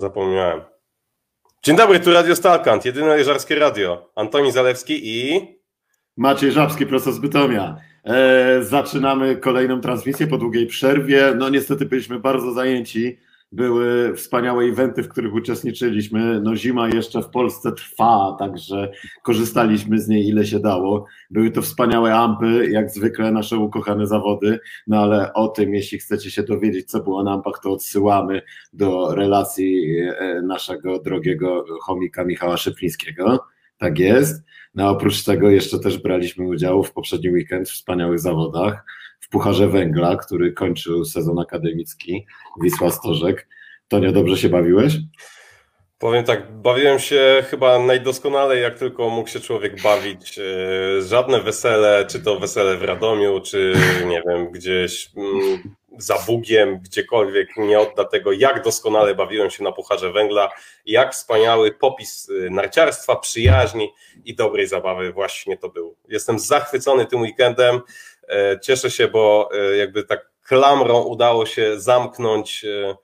Zapomniałem. Dzień dobry, tu Radio Stalkant, jedyne jeżarskie radio. Antoni Zalewski i... Maciej Żabski, prosto z Bytomia. E, zaczynamy kolejną transmisję po długiej przerwie. No niestety byliśmy bardzo zajęci. Były wspaniałe eventy, w których uczestniczyliśmy. No zima jeszcze w Polsce trwa, także korzystaliśmy z niej ile się dało. Były to wspaniałe ampy, jak zwykle nasze ukochane zawody, no ale o tym, jeśli chcecie się dowiedzieć, co było na ampach, to odsyłamy do relacji e, naszego drogiego chomika Michała Szyplińskiego. Tak jest. No oprócz tego jeszcze też braliśmy udział w poprzedni weekend w wspaniałych zawodach w Pucharze Węgla, który kończył sezon akademicki Wisła Stożek. Tonio, dobrze się bawiłeś? Powiem tak, bawiłem się chyba najdoskonalej, jak tylko mógł się człowiek bawić. E, żadne wesele, czy to wesele w Radomiu, czy nie wiem, gdzieś mm, za Bugiem, gdziekolwiek nie odda tego, jak doskonale bawiłem się na Pucharze Węgla, jak wspaniały popis e, narciarstwa, przyjaźni i dobrej zabawy właśnie to był. Jestem zachwycony tym weekendem. E, cieszę się, bo e, jakby tak klamrą udało się zamknąć e,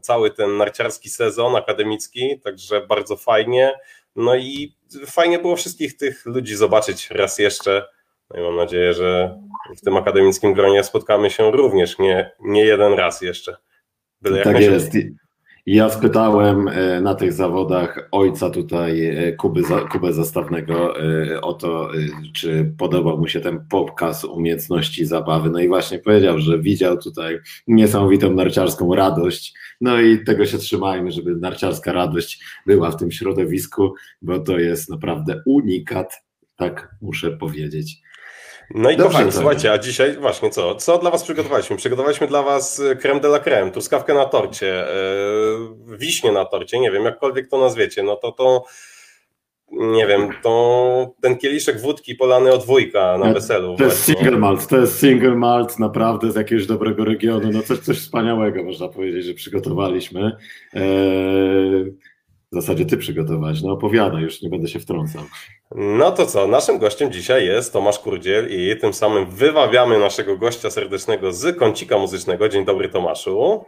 cały ten narciarski sezon akademicki, także bardzo fajnie. No i fajnie było wszystkich tych ludzi zobaczyć raz jeszcze. No i mam nadzieję, że w tym akademickim gronie spotkamy się również nie, nie jeden raz jeszcze. Byle tak jest. Ja spytałem e, na tych zawodach ojca tutaj e, Kuby, Kubę Zastawnego e, o to, czy podobał mu się ten pokaz umiejętności zabawy. No i właśnie powiedział, że widział tutaj niesamowitą narciarską radość. No i tego się trzymajmy, żeby narciarska radość była w tym środowisku, bo to jest naprawdę unikat, tak muszę powiedzieć. No i Dobrze, kochani, słuchajcie, a dzisiaj właśnie co? Co dla Was przygotowaliśmy? Przygotowaliśmy dla Was e, creme de la creme, truskawkę na torcie, yy, wiśnie na torcie, nie wiem, jakkolwiek to nazwiecie, no to to nie wiem, to ten kieliszek wódki polany od wujka na weselu. To jest single malt, to jest single malt naprawdę z jakiegoś dobrego regionu, no coś, coś wspaniałego można powiedzieć, że przygotowaliśmy. Eee, w zasadzie ty przygotowałeś, no opowiadaj, już nie będę się wtrącał. No to co, naszym gościem dzisiaj jest Tomasz Kurdziel i tym samym wywawiamy naszego gościa serdecznego z kącika muzycznego. Dzień dobry Tomaszu.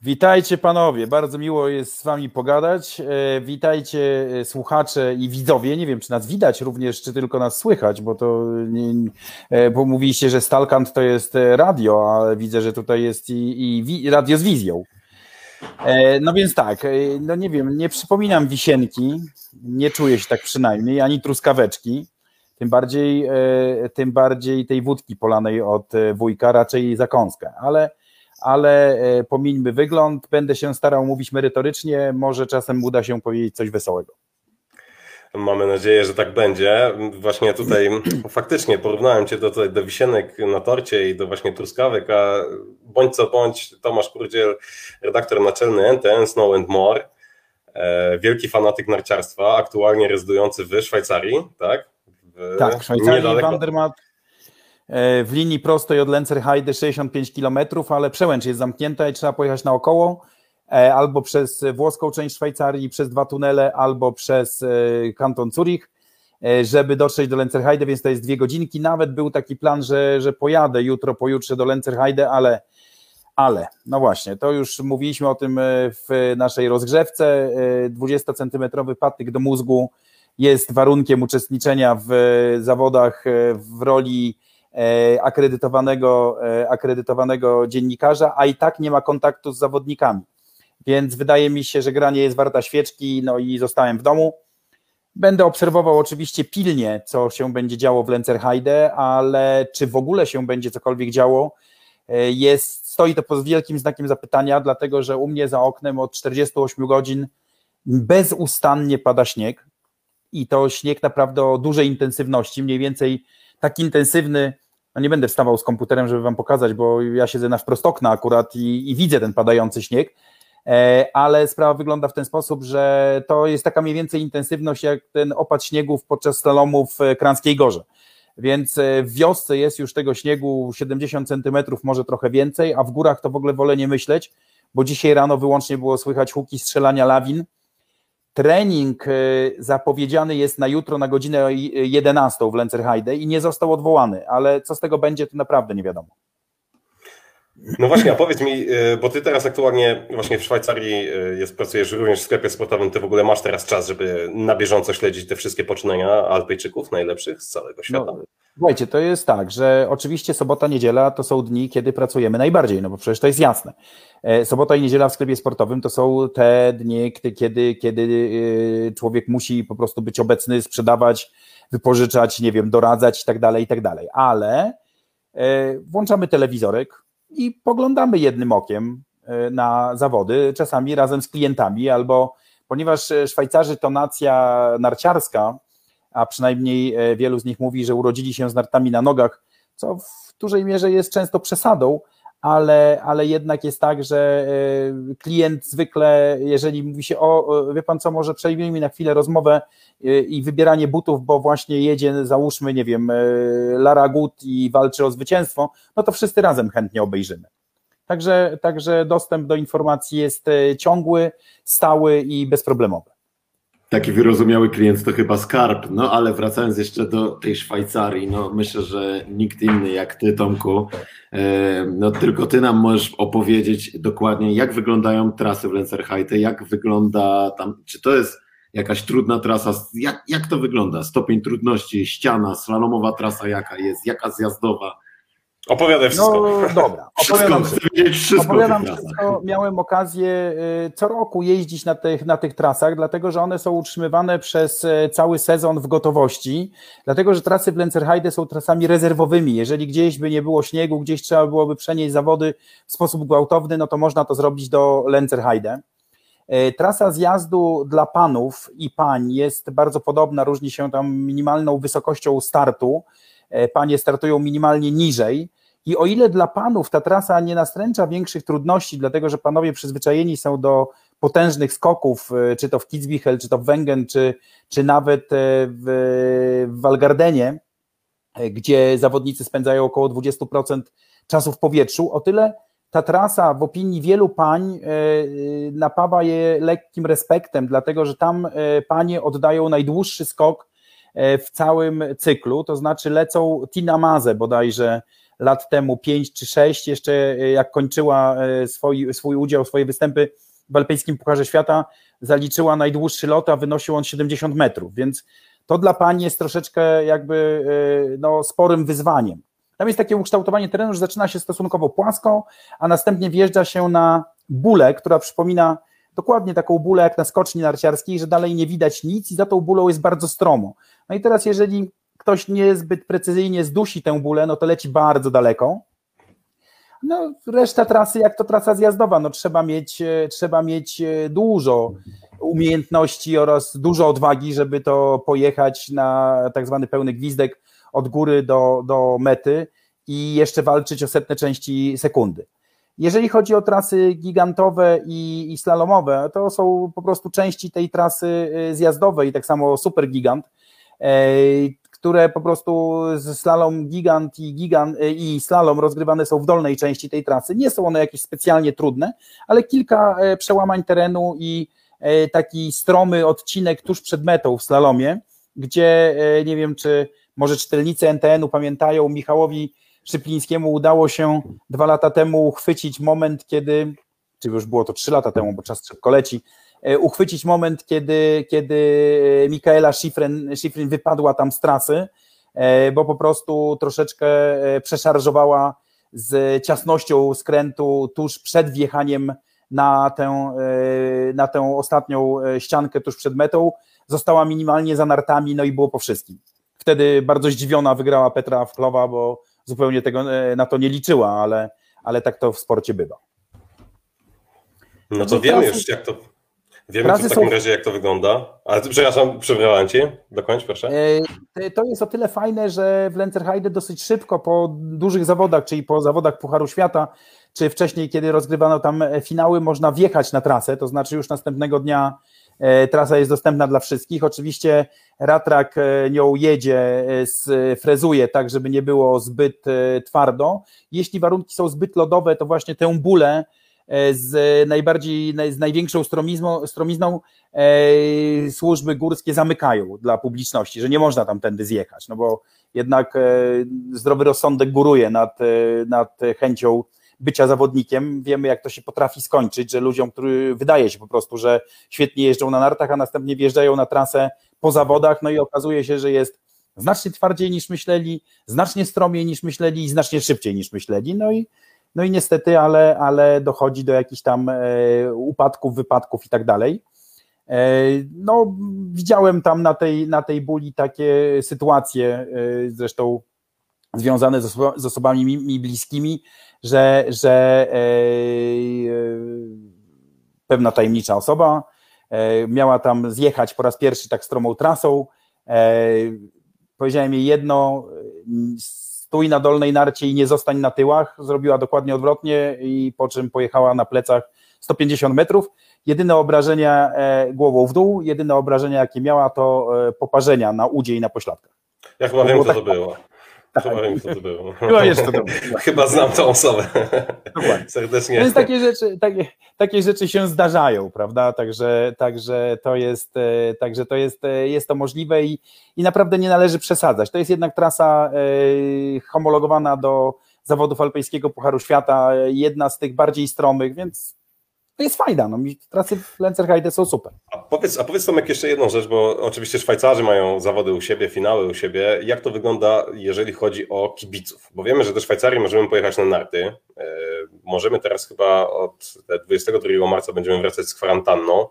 Witajcie panowie, bardzo miło jest z wami pogadać. E, witajcie e, słuchacze i widzowie. Nie wiem, czy nas widać również, czy tylko nas słychać, bo to nie, e, bo mówiliście, że Stalkant to jest radio, ale widzę, że tutaj jest i, i radio z wizją. E, no więc tak, e, no nie wiem, nie przypominam wisienki, nie czuję się tak przynajmniej, ani truskaweczki, tym bardziej, e, tym bardziej tej wódki polanej od wujka, raczej zakąskę, ale, ale pomińmy wygląd, będę się starał mówić merytorycznie, może czasem uda się powiedzieć coś wesołego. Mamy nadzieję, że tak będzie. Właśnie tutaj faktycznie porównałem Cię do, do wisienek na torcie i do właśnie truskawek, a bądź co bądź Tomasz Kurdziel, redaktor naczelny NTN Snow and More, e, wielki fanatyk narciarstwa, aktualnie rezydujący w Szwajcarii, tak? W, tak, w Szwajcarii niedaleko... E, w linii prostej od Lenzerheide 65 km, ale przełęcz jest zamknięta i trzeba pojechać naokoło albo przez włoską część Szwajcarii, przez dwa tunele, albo przez e, kanton Zurich, e, żeby dotrzeć do Lenzerheide, więc to jest dwie godzinki. Nawet był taki plan, że, że pojadę jutro, pojutrze do Lenzerheide, ale, ale, no właśnie, to już mówiliśmy o tym w naszej rozgrzewce. 20-centymetrowy patyk do mózgu jest warunkiem uczestniczenia w zawodach w roli akredytowanego, akredytowanego dziennikarza, a i tak nie ma kontaktu z zawodnikami więc wydaje mi się, że granie jest warta świeczki, no i zostałem w domu. Będę obserwował oczywiście pilnie, co się będzie działo w Lencerheide, ale czy w ogóle się będzie cokolwiek działo, e, jest, stoi to pod wielkim znakiem zapytania, dlatego że u mnie za oknem od 48 godzin bezustannie pada śnieg i to śnieg naprawdę o dużej intensywności, mniej więcej tak intensywny, no nie będę wstawał z komputerem, żeby wam pokazać, bo ja siedzę na wprost okna akurat i, i widzę ten padający śnieg, ale sprawa wygląda w ten sposób, że to jest taka mniej więcej intensywność jak ten opad śniegów podczas slalomu w Kranskiej Gorze. Więc e, w wiosce jest już tego śniegu 70 centymetrów, może trochę więcej, a w górach to w ogóle wolę nie myśleć, bo dzisiaj rano wyłącznie było słychać huki strzelania lawin. Trening e, zapowiedziany jest na jutro na godzinę 11 w Lenzerheide i nie został odwołany, ale co z tego będzie, to naprawdę nie wiadomo. No właśnie, a powiedz mi, y, bo ty teraz aktualnie właśnie w Szwajcarii y, jest, pracujesz również w sklepie sportowym, ty w ogóle masz teraz czas, żeby na bieżąco śledzić te wszystkie poczynania Alpejczyków najlepszych z całego świata? No, słuchajcie, to jest tak, że oczywiście sobota, niedziela to są dni, kiedy pracujemy najbardziej, no bo przecież to jest jasne. E, sobota i niedziela w sklepie sportowym to są te dni, kiedy, kiedy y, człowiek musi po prostu być obecny, sprzedawać, wypożyczać, nie wiem, doradzać i tak dalej, i tak dalej. Ale e, włączamy telewizorek, i poglądamy jednym okiem e, na zawody, czasami razem z klientami, albo ponieważ e, Szwajcarzy to nacja narciarska, a przynajmniej e, wielu z nich mówi, że urodzili się z nartami na nogach, co w dużej mierze jest często przesadą, ale, ale jednak jest tak, że klient zwykle, jeżeli mówi się o, wie pan co, może przejmijmy na chwilę rozmowę i wybieranie butów, bo właśnie jedzie, załóżmy, nie wiem, Lara Gut i walczy o zwycięstwo, no to wszyscy razem chętnie obejrzymy. Także, także dostęp do informacji jest ciągły, stały i bezproblemowy. Taki wyrozumiały klient to chyba skarb. No ale wracając jeszcze do tej Szwajcarii, no myślę, że nikt inny jak ty, Tomku, e, no tylko ty nam możesz opowiedzieć dokładnie, jak wyglądają trasy w Lenzerheide, jak wygląda tam, czy to jest jakaś trudna trasa, jak, jak to wygląda? Stopień trudności, ściana, slalomowa trasa jaka jest, jaka zjazdowa? Opowiadaj wszystko. No dobra, opowiadam wszystko. wszystko, opowiadam wszystko. Miałem okazję y, co roku jeździć na tych, na tych trasach, dlatego że one są utrzymywane przez y, cały sezon w gotowości, dlatego że trasy w Lenzerheide są trasami rezerwowymi. Jeżeli gdzieś by nie było śniegu, gdzieś trzeba byłoby przenieść zawody w sposób gwałtowny, no to można to zrobić do Lenzerheide. Y, trasa zjazdu dla panów i pań jest bardzo podobna, różni się tam minimalną wysokością startu. Panie startują minimalnie niżej, i o ile dla panów ta trasa nie nastręcza większych trudności, dlatego że panowie przyzwyczajeni są do potężnych skoków, e, czy to w Kitzbühel, czy to w Wengen, czy, czy nawet e, w, w Walgardenie, e, gdzie zawodnicy spędzają około 20% czasu w powietrzu, o tyle ta trasa w opinii wielu pań napawa je lekkim respektem, dlatego że tam panie oddają najdłuższy skok w całym cyklu, to znaczy lecą Tina Maze bodajże lat temu, pięć czy sześć, jeszcze e, jak kończyła e, swój, swój udział, swoje występy w Alpejskim Pucharze Świata, zaliczyła najdłuższy lot, a wynosił on 70 metrów, więc to dla pani jest troszeczkę jakby e, no, sporym wyzwaniem. Tam jest takie ukształtowanie terenu, że zaczyna się stosunkowo płasko, a następnie wjeżdża się na bulę, która przypomina dokładnie taką bulę jak na skoczni narciarskiej, że dalej nie widać nic i za tą bulą jest bardzo stromo. No i teraz jeżeli ktoś niezbyt precyzyjnie zdusi tę bólę, no to leci bardzo daleko. No, reszta trasy, jak to trasa zjazdowa, no trzeba mieć, e, trzeba mieć e, dużo umiejętności oraz dużo odwagi, żeby to pojechać na tak zwany pełny gwizdek od góry do, do mety i jeszcze walczyć o setne części sekundy. Jeżeli chodzi o trasy gigantowe i, i slalomowe, to są po prostu części tej trasy e, zjazdowej, tak samo super gigant, które po prostu z slalom gigant i, gigant y, i slalom rozgrywane są w dolnej części tej trasy. Nie są one jakieś specjalnie trudne, ale kilka e, przełamań terenu i e, taki stromy odcinek tuż przed metą w slalomie, gdzie e, nie wiem, czy może czytelnicy NTN-u pamiętają, Michałowi Szyplińskiemu udało się dwa lata temu uchwycić moment, kiedy, czy już było to trzy lata temu, bo czas szybko leci, E, uchwycić moment, kiedy, kiedy Mikaela Schifrin, Schifrin wypadła tam z trasy, e, bo po prostu troszeczkę e, przeszarżowała z ciasnością skrętu tuż przed wjechaniem na tę, na tę ostatnią ściankę tuż przed metą. Została minimalnie za nartami, no i było po wszystkim. Wtedy bardzo zdziwiona wygrała Petra Wklowa, bo zupełnie tego, na to nie liczyła, ale, ale tak to w sporcie bywa. No to wiemy już, jak to, Wiemy w takim są... razie, jak to wygląda. Ale przepraszam, przebrałem Cię. Dokończ, proszę. E, to jest o tyle fajne, że w Lenzerheide dosyć szybko po dużych zawodach, czyli po zawodach Pucharu Świata, czy wcześniej, kiedy rozgrywano tam finały, można wjechać na trasę, to znaczy już następnego dnia e, trasa jest dostępna dla wszystkich. Oczywiście Ratrak e, nią jedzie, frezuje tak, żeby nie było zbyt twardo. Jeśli warunki są zbyt lodowe, to właśnie tę bólę E, z najbardziej, z największą stromizną, stromizną e, służby górskie zamykają dla publiczności, że nie można tam tędy zjechać, no bo jednak e, zdrowy rozsądek góruje nad, nad chęcią bycia zawodnikiem. Wiemy, jak to się potrafi skończyć, że ludziom, który wydaje się po prostu, że świetnie jeżdżą na nartach, a następnie wjeżdżają na trasę po zawodach, no i okazuje się, że jest znacznie twardziej niż myśleli, znacznie stromiej niż myśleli i znacznie szybciej niż myśleli. No i, no i niestety, ale, ale dochodzi do jakichś tam e, upadków, wypadków i tak dalej. E, no, widziałem tam na tej, na tej buli takie sytuacje, e, zresztą związane z, oso z osobami mi, mi, bliskimi, że, że pewna tajemnicza osoba miała tam zjechać po raz pierwszy tak stromą trasą. Powiedziałem jej jedno, stój na dolnej narcie i nie zostań na tyłach. Zrobiła dokładnie odwrotnie i po czym pojechała na plecach 150 metrów Jedyne obrażenia e, głową w dół, jedyne obrażenia, jakie miała, to e, poparzenia na udzie i na pośladkach. Ja chyba wiem, kto tak... to było. Tak. Chyba wiem, kto to było. Chyba wiesz, to. Chyba znam tą osobę. Dokładnie. Serdecznie. Więc takie rzeczy, takie, takie rzeczy się zdarzają, prawda? Także, także to jest, e, także to jest, jest to możliwe i, i naprawdę nie należy przesadzać. To jest jednak trasa homologowana do zawodów alpejskiego Pucharu Świata, jedna z tych bardziej stromych, więc to jest fajna. No, trasy w Lenzerheide są super. A powiedz, a powiedz Tomek jeszcze jedną rzecz, bo oczywiście Szwajcarzy mają zawody u siebie, finały u siebie. Jak to wygląda, jeżeli chodzi o kibiców? Bo wiemy, że do Szwajcarii możemy pojechać na narty. E, możemy teraz chyba od 22 marca będziemy wracać z kwarantanną.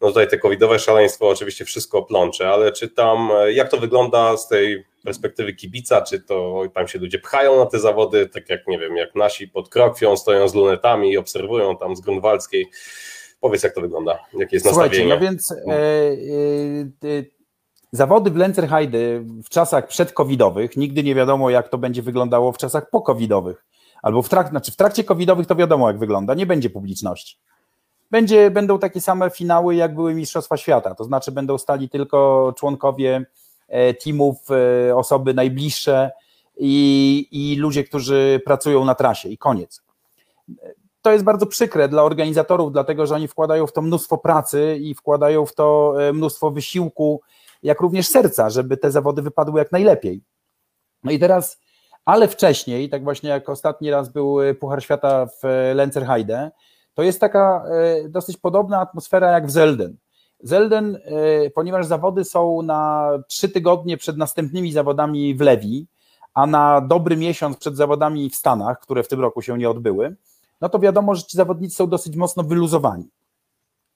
No tutaj te covidowe szaleństwo oczywiście wszystko plącze, ale czy tam, e, jak to wygląda z tej perspektywy kibica, czy to tam się ludzie pchają na te zawody, tak jak nie wiem, jak nasi pod krokwią stoją z lunetami i obserwują tam z Grunwaldzkiej. Powiedz, jak to wygląda, jakie jest Słuchajcie, nastawienie. no więc e, e, e, zawody w Lenzerheide w czasach przedcovidowych, nigdy nie wiadomo, jak to będzie wyglądało w czasach pocovidowych. Albo w, trak, znaczy w trakcie covidowych to wiadomo, jak wygląda, nie będzie publiczności. Będzie, będą takie same finały, jak były Mistrzostwa Świata, to znaczy będą stali tylko członkowie teamów, e, osoby najbliższe i, i ludzie, którzy pracują na trasie i koniec. To jest bardzo przykre dla organizatorów, dlatego że oni wkładają w to mnóstwo pracy i wkładają w to e, mnóstwo wysiłku, jak również serca, żeby te zawody wypadły jak najlepiej. No i teraz, ale wcześniej, tak właśnie jak ostatni raz był Puchar Świata w Lenzerheide, to jest taka dosyć podobna atmosfera jak w Zelden. Zelden, e, ponieważ zawody są na trzy tygodnie przed następnymi zawodami w Lewi, a na dobry miesiąc przed zawodami w Stanach, które w tym roku się nie odbyły, no to wiadomo, że ci zawodnicy są dosyć mocno wyluzowani.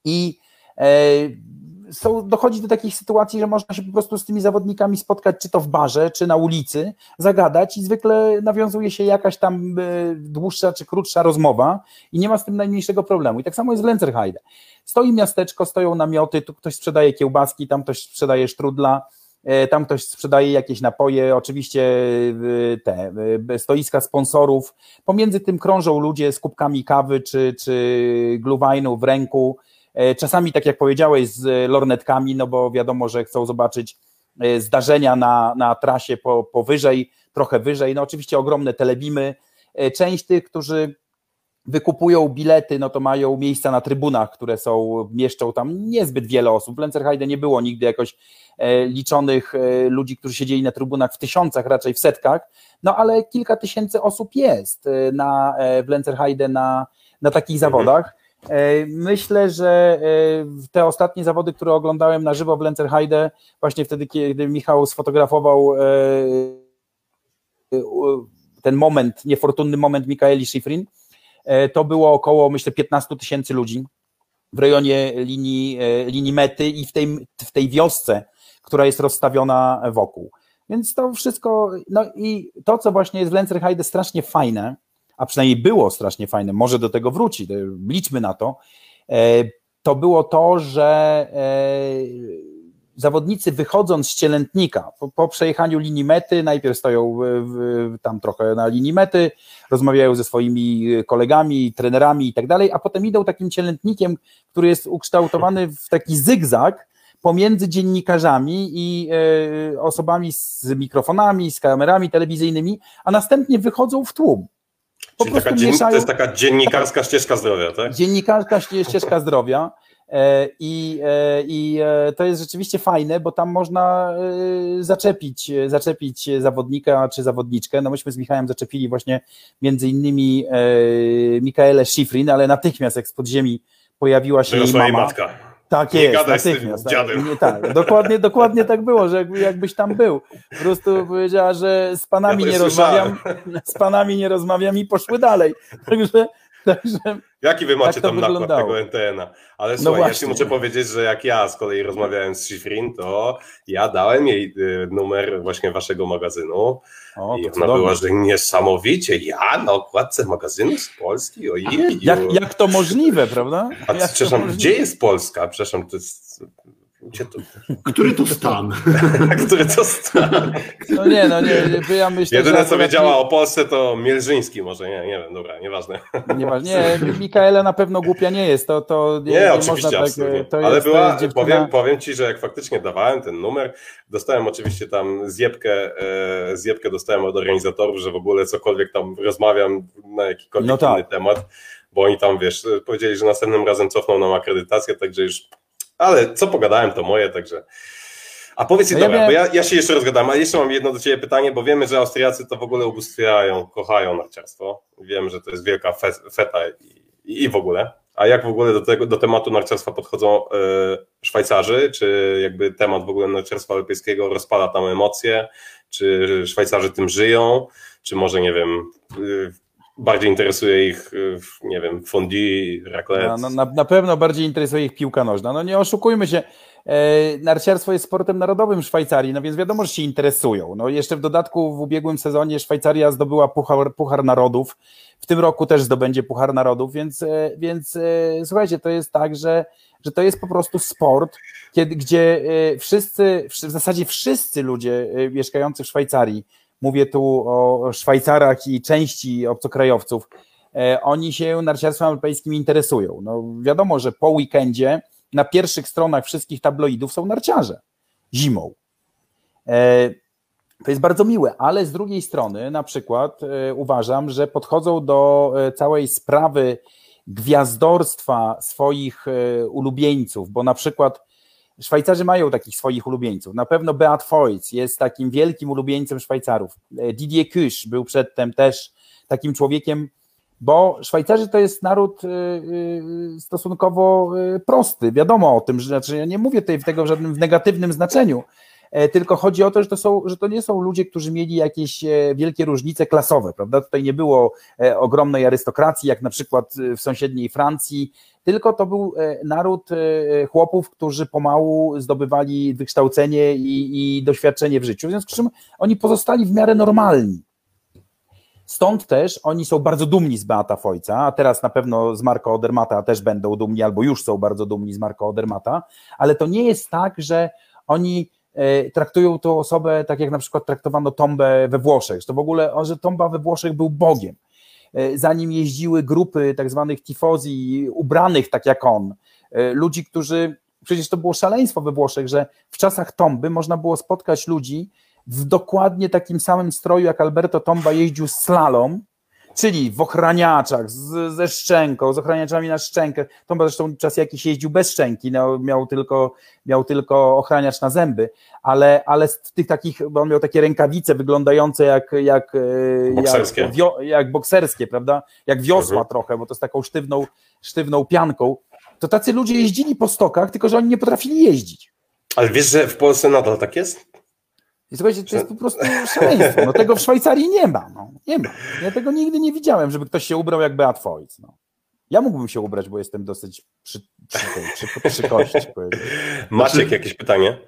I e, są, dochodzi do takich sytuacji, że można się po prostu z tymi zawodnikami spotkać, czy to w barze, czy na ulicy, zagadać i zwykle nawiązuje się jakaś tam e, dłuższa czy krótsza rozmowa i nie ma z tym najmniejszego problemu. I tak samo jest w Lenzerheide. Stoi miasteczko, stoją namioty, tu ktoś sprzedaje kiełbaski, tam ktoś sprzedaje sztrudla, e, tam ktoś sprzedaje jakieś napoje, oczywiście e, te stoiska sponsorów. Pomiędzy tym krążą ludzie z kubkami kawy czy, czy gluwajnu w ręku, E, czasami, tak jak powiedziałeś, z lornetkami, no bo wiadomo, że chcą zobaczyć e, zdarzenia na, na trasie po, powyżej, trochę wyżej. No oczywiście ogromne telebimy. E, część tych, którzy wykupują bilety, no to mają miejsca na trybunach, które są, mieszczą tam niezbyt wiele osób. W Lenzerheide nie było nigdy jakoś liczonych ludzi, którzy siedzieli na trybunach w tysiącach, raczej w setkach, no ale kilka tysięcy osób jest na, w Lenzerheide na, na takich mhm. zawodach. E, myślę, że e, te ostatnie zawody, które oglądałem na żywo w Lenzerheide, właśnie wtedy, kiedy Michał sfotografował e, ten moment, niefortunny moment Mikaeli Schifrin, to było około, myślę, 15 tysięcy ludzi w rejonie linii, linii mety i w tej, w tej wiosce, która jest rozstawiona wokół. Więc to wszystko, no i to, co właśnie jest w Lenzerheide strasznie fajne, a przynajmniej było strasznie fajne, może do tego wróci, liczmy na to, e, to było to, że e, zawodnicy wychodząc z cielętnika, po, po, przejechaniu linii mety, najpierw stoją tam trochę na linii mety, rozmawiają ze swoimi kolegami, trenerami i tak dalej, a potem idą takim cielętnikiem, który jest ukształtowany w taki zygzak pomiędzy dziennikarzami i e, osobami z mikrofonami, z kamerami telewizyjnymi, a następnie wychodzą w tłum. Po Czyli taka mieszają... to jest taka dziennikarska ścieżka zdrowia, tak? Dziennikarska ścieżka zdrowia. E, I, e, I e, to jest rzeczywiście fajne, bo tam można zaczepić, zaczepić zawodnika czy zawodniczkę. No myśmy z Michałem zaczepili właśnie między innymi Mikaelę Schifrin, ale natychmiast jak z podziemi pojawiła się jej mama. matka. Tak nie jest, natychmiast. Tak, tak, dokładnie, dokładnie tak było, że jakbyś tam był. Po prostu powiedziała, że z panami ja nie rozmawiam, z panami nie rozmawiam i poszły dalej. Także Także Jaki wy macie tak tam nakład tego NTN-a? Ale no słuchaj, ja ci muszę powiedzieć, że jak ja z kolei rozmawiałem z Schifrin, to ja dałem jej y, numer właśnie waszego magazynu o, i ona była, że niesamowicie, ja na okładce magazynu z Polski, ojej. Jak, jak to możliwe, prawda? A przepraszam, gdzie jest Polska? Przepraszam, to jest to... Który to stan? Który to stan? No nie, no nie, ja myślę, Jedyne, co wiedziała nie... o Polsce, to Mielżyński może, nie, nie wiem, dobra, nieważne. Nieważne, nie, Mikaela na pewno głupia nie jest, to, to nie, nie oczywiście, tak, to Ale jest, była, dziewczyna... powiem, powiem Ci, że jak faktycznie dawałem ten numer, dostałem oczywiście tam zjebkę, e, zjebkę dostałem od organizatorów, że w ogóle cokolwiek tam rozmawiam na jakikolwiek no tak. inny temat, bo oni tam, wiesz, powiedzieli, że następnym razem cofną nam akredytację, także już ale co pogadałem, to moje, także. A powiedz mi, no dobra, bo ja, ja, się jeszcze rozgadam, ale jeszcze mam jedno do Ciebie pytanie, bo wiemy, że Austriacy to w ogóle ubóstwiają, kochają narciarstwo. Wiem, że to jest wielka feta i, i w ogóle. A jak w ogóle do, tego, do tematu narciarstwa podchodzą y, Szwajcarzy? Czy jakby temat w ogóle narciarstwa alpejskiego rozpala tam emocje? Czy Szwajcarzy tym żyją? Czy może, nie wiem, y, bardziej interesuje ich, y, nie wiem, fondue, raclette. No, no, na, na, pewno bardziej interesuje ich piłka nożna. No nie oszukujmy się, e, narciarstwo jest sportem narodowym Szwajcarii, no więc wiadomo, że się interesują. No jeszcze w dodatku w ubiegłym sezonie Szwajcaria zdobyła Puchar, Puchar Narodów, w tym roku też zdobędzie Puchar Narodów, więc, e, więc e, słuchajcie, to jest tak, że, że to jest po prostu sport, kiedy, gdzie e, wszyscy, w zasadzie wszyscy ludzie e, mieszkający w Szwajcarii mówię tu o Szwajcarach i części obcokrajowców, e, oni się narciarstwem alpejskim interesują. No wiadomo, że po weekendzie na pierwszych stronach wszystkich tabloidów są narciarze zimą. E, to jest bardzo miłe, ale z drugiej strony na przykład e, uważam, że podchodzą do całej sprawy gwiazdorstwa swoich ulubieńców, bo na przykład Szwajcarzy mają takich swoich ulubieńców. Na pewno Beat Feutz jest takim wielkim ulubieńcem Szwajcarów. E, Didier Kusch był przedtem też takim człowiekiem, bo Szwajcarzy to jest naród e, e, stosunkowo prosty. Wiadomo o tym, że znaczy ja nie mówię tutaj tego w żadnym negatywnym znaczeniu, tylko chodzi o to, że to, są, że to nie są ludzie, którzy mieli jakieś wielkie różnice klasowe, prawda? Tutaj nie było ogromnej arystokracji, jak na przykład w sąsiedniej Francji, tylko to był e, naród e, chłopów, którzy pomału zdobywali wykształcenie i, i doświadczenie w życiu, w związku z czym oni pozostali w miarę normalni. Stąd też oni są bardzo dumni z Beata Fojca, a teraz na pewno z Marco Odermata też będą dumni, albo już są bardzo dumni z Marco Odermata, ale to nie jest tak, że oni e, traktują tą osobę tak, jak na przykład traktowano Tombę we Włoszech. To w ogóle, że Tomba we Włoszech był Bogiem. E, za nim jeździły grupy tak zwanych tifozi, ubranych tak jak on, e, ludzi, którzy, przecież to było szaleństwo we Włoszech, że w czasach Tomby można było spotkać ludzi w dokładnie takim samym stroju, jak Alberto Tomba jeździł slalom, czyli w ochraniaczach, z, ze szczęką, z ochraniaczami na szczękę. Tomba zresztą czas jakiś jeździł bez szczęki, no, miał, tylko, miał tylko ochraniacz na zęby, ale, ale w tych takich, bo on miał takie rękawice wyglądające jak, jak, e, bokserskie. jak, wio, jak bokserskie, prawda? Jak wiosła mhm. trochę, bo to z taką sztywną, sztywną pianką. To tacy ludzie jeździli po stokach, tylko że oni nie potrafili jeździć. Ale wiesz, że w Polsce nadal tak jest? I słuchajcie, to jest po prostu szaleństwo. No, tego w Szwajcarii nie ma. No. Nie ma. Ja tego nigdy nie widziałem, żeby ktoś się ubrał jak Beat Feutz. No. Ja mógłbym się ubrać, bo jestem dosyć przy, przy, przy, przy, przy kości. Maciek, jakieś pytanie?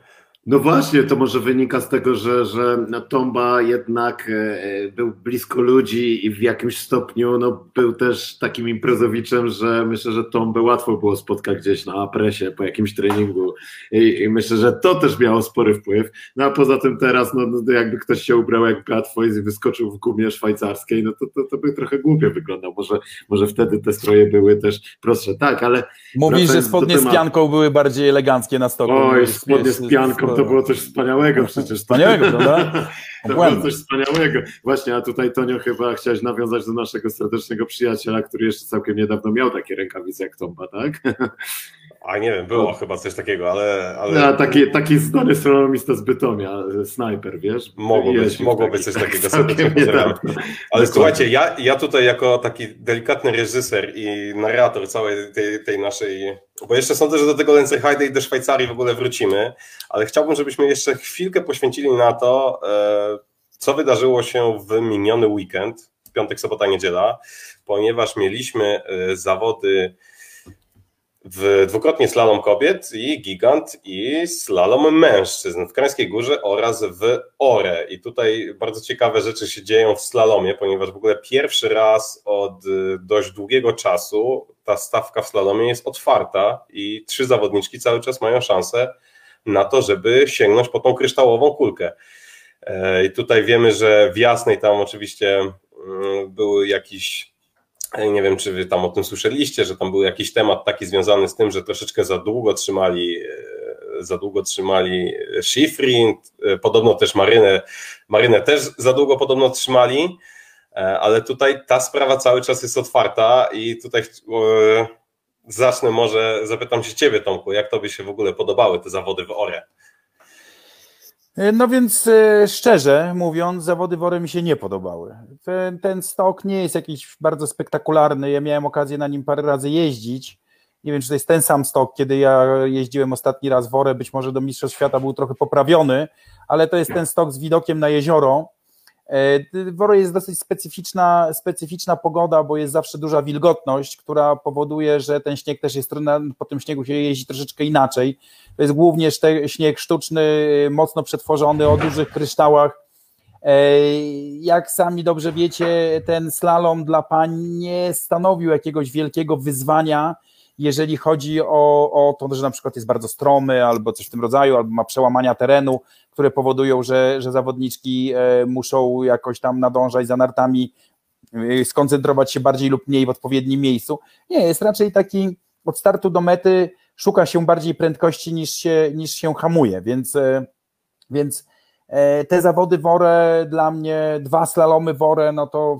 No właśnie, to może wynika z tego, że, że Tomba jednak e, był blisko ludzi i w jakimś stopniu no, był też takim imprezowiczem, że myślę, że Tombę łatwo było spotkać gdzieś na presie po jakimś treningu i, i myślę, że to też miało spory wpływ. No a poza tym teraz, no, no jakby ktoś się ubrał jak Beat Foyz i wyskoczył w gumie szwajcarskiej, no to, to, to by trochę głupio wyglądał. Może, może wtedy te stroje były też prostsze. Tak, ale... Mówisz, że spodnie z pianką były bardziej eleganckie na stoku. Oj, spodnie z pianką to było coś wspaniałego przecież. Wspaniałego, prawda? To było coś wspaniałego. Właśnie, a tutaj Tonio chyba chciałeś nawiązać do naszego serdecznego przyjaciela, który jeszcze całkiem niedawno miał takie rękawice jak Tomba, tak? A nie wiem, było no. chyba coś takiego, ale... ale... Ja, taki, taki zdolny slalomista z Bytomia, snajper, wiesz? Mogło być, mogło być coś takiego. Ale Dokładnie. słuchajcie, ja, ja tutaj jako taki delikatny reżyser i narrator całej tej, tej naszej... Bo jeszcze sądzę, że do tego Lenzerheide i do Szwajcarii w ogóle wrócimy, ale chciałbym, żebyśmy jeszcze chwilkę poświęcili na to, e, co wydarzyło się w miniony weekend, piątek, sobota, niedziela, ponieważ mieliśmy e, zawody w dwukrotnie slalom kobiet i gigant i slalom mężczyzn w Krańskiej Górze oraz w Ore. I tutaj bardzo ciekawe rzeczy się dzieją w slalomie, ponieważ w ogóle pierwszy raz od y, dość długiego czasu ta stawka w slalomie jest otwarta i trzy zawodniczki cały czas mają szansę na to, żeby sięgnąć po tą kryształową kulkę. E, I tutaj wiemy, że w Jasnej tam oczywiście mm, były jakieś nie wiem, czy wy tam o tym słyszeliście, że tam był jakiś temat taki związany z tym, że troszeczkę za długo trzymali e, za długo trzymali e, podobno też Marynę, Marynę też za długo podobno trzymali, e, ale tutaj ta sprawa cały czas jest otwarta i tutaj zacznę może, zapytam się ciebie Tomku, jak tobie się w ogóle podobały te zawody w Ore? E, no więc e, szczerze mówiąc, zawody wory mi się nie podobały. Ten, ten stok nie jest jakiś bardzo spektakularny. Ja miałem okazję na nim parę razy jeździć. Nie wiem, czy to jest ten sam stok, kiedy ja jeździłem ostatni raz worę, być może do Mistrzostw Świata był trochę poprawiony, ale to jest ten stok z widokiem na jezioro E, w jest dosyć specyficzna, specyficzna pogoda, bo jest zawsze duża wilgotność, która powoduje, że ten śnieg też jest, po tym śniegu się jeździ troszeczkę inaczej. To jest głównie śnieg sztuczny, mocno przetworzony o dużych kryształach. E, jak sami dobrze wiecie, ten slalom dla pań nie stanowił jakiegoś wielkiego wyzwania, jeżeli chodzi o, o to, że na przykład jest bardzo stromy albo coś w tym rodzaju, albo ma przełamania terenu, które powodują, że, że zawodniczki e, muszą jakoś tam nadążać za nartami, e, skoncentrować się bardziej lub mniej w odpowiednim miejscu. Nie, jest raczej taki od startu do mety szuka się bardziej prędkości niż się, niż się hamuje, więc, e, więc te zawody worę dla mnie, dwa slalomy worę, no to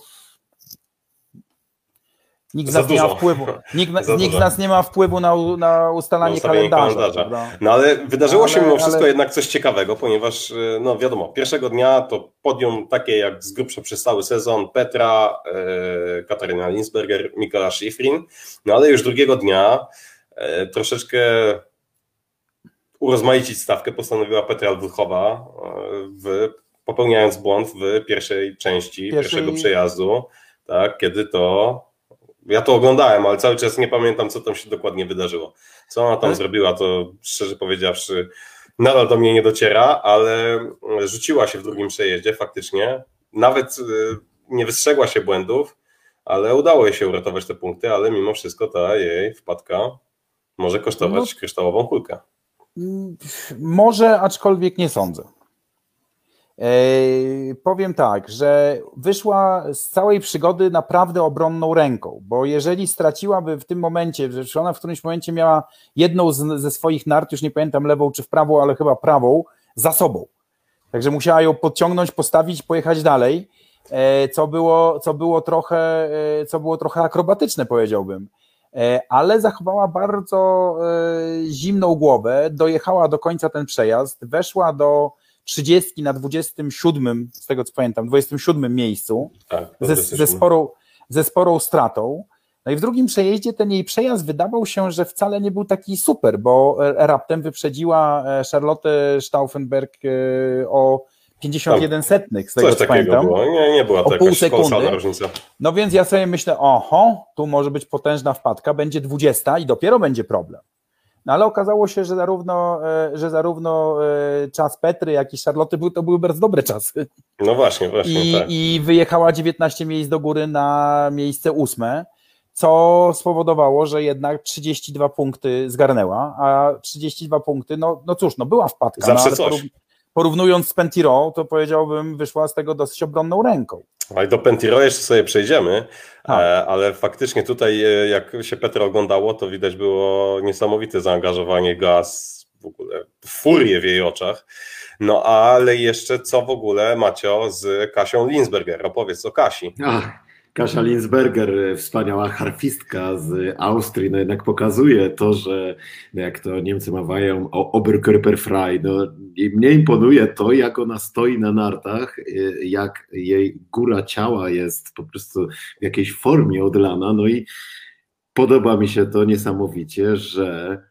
Nikt z nas nie ma wpływu. Nikt, nikt z nas nie ma wpływu na, na ustalanie kalendarza. kalendarza. No ale wydarzyło ale, się mimo wszystko ale... jednak coś ciekawego, ponieważ y, no wiadomo, pierwszego dnia to podium takie jak z grubsza przez cały sezon Petra, e, Katarina Linsberger, Mikola Schifrin, no ale już drugiego dnia e, troszeczkę urozmaicić stawkę postanowiła Petra Albuchowa, w, popełniając błąd w pierwszej części pierwszej... pierwszego przejazdu, tak, kiedy to ja to oglądałem, ale cały czas nie pamiętam, co tam się dokładnie wydarzyło. Co ona tam ale... zrobiła, to szczerze powiedziawszy, nadal do mnie nie dociera, ale rzuciła się w drugim przejeździe faktycznie. Nawet y, nie wystrzegła się błędów, ale udało jej się uratować te punkty, ale mimo wszystko ta jej wpadka może kosztować no, kryształową kulkę. Może, aczkolwiek nie sądzę. Powiem tak, że wyszła z całej przygody naprawdę obronną ręką, bo jeżeli straciłaby w tym momencie, że ona w którymś momencie miała jedną z, ze swoich nart, już nie pamiętam lewą czy w prawą, ale chyba prawą, za sobą. Także musiała ją podciągnąć, postawić, pojechać dalej, e, co było, co było, trochę, e, co było trochę akrobatyczne, powiedziałbym. E, ale zachowała bardzo zimną głowę, dojechała do końca ten przejazd, weszła do 30 na 27, z tego co pamiętam, 27 miejscu, tak, ze, ze, sporą, ze sporą stratą. No i w drugim przejeździe ten jej przejazd wydawał się, że wcale nie był taki super, bo raptem wyprzedziła e, Charlotte Stauffenberg e, o 51 setnych, z tego co pamiętam. Było. Nie, nie była to jakaś sekundy. różnica. No więc ja sobie myślę, oho, tu może być potężna wpadka, będzie 20 i dopiero będzie problem. No ale okazało się, że zarówno, e, że zarówno e, czas Petry, jak i Charlotte to były bardzo dobre czasy. No właśnie, właśnie. I, tak. I wyjechała 19 miejsc do góry na miejsce ósme, co spowodowało, że jednak 32 punkty zgarnęła, a 32 punkty, no, no cóż, no była wpadka. Zawsze no, coś porównując z Pentiro, to powiedziałbym, wyszła z tego dosyć obronną ręką. Ale do Pentiro jeszcze sobie przejdziemy, tak. E, ale faktycznie tutaj, e, jak się Petro oglądało, to widać było niesamowite zaangażowanie gaz w ogóle furię w jej oczach. No ale jeszcze co w ogóle Macio z Kasią Linsberger? Opowiedz o Kasi. Ach. Kasia Linsberger, wspaniała harfistka z Austrii, no jednak pokazuje to, że jak to Niemcy mawiają o Oberkörperfrei, no i mnie imponuje to, jak ona stoi na nartach, jak jej góra ciała jest po prostu w jakiejś formie odlana, no i podoba mi się to niesamowicie, że E,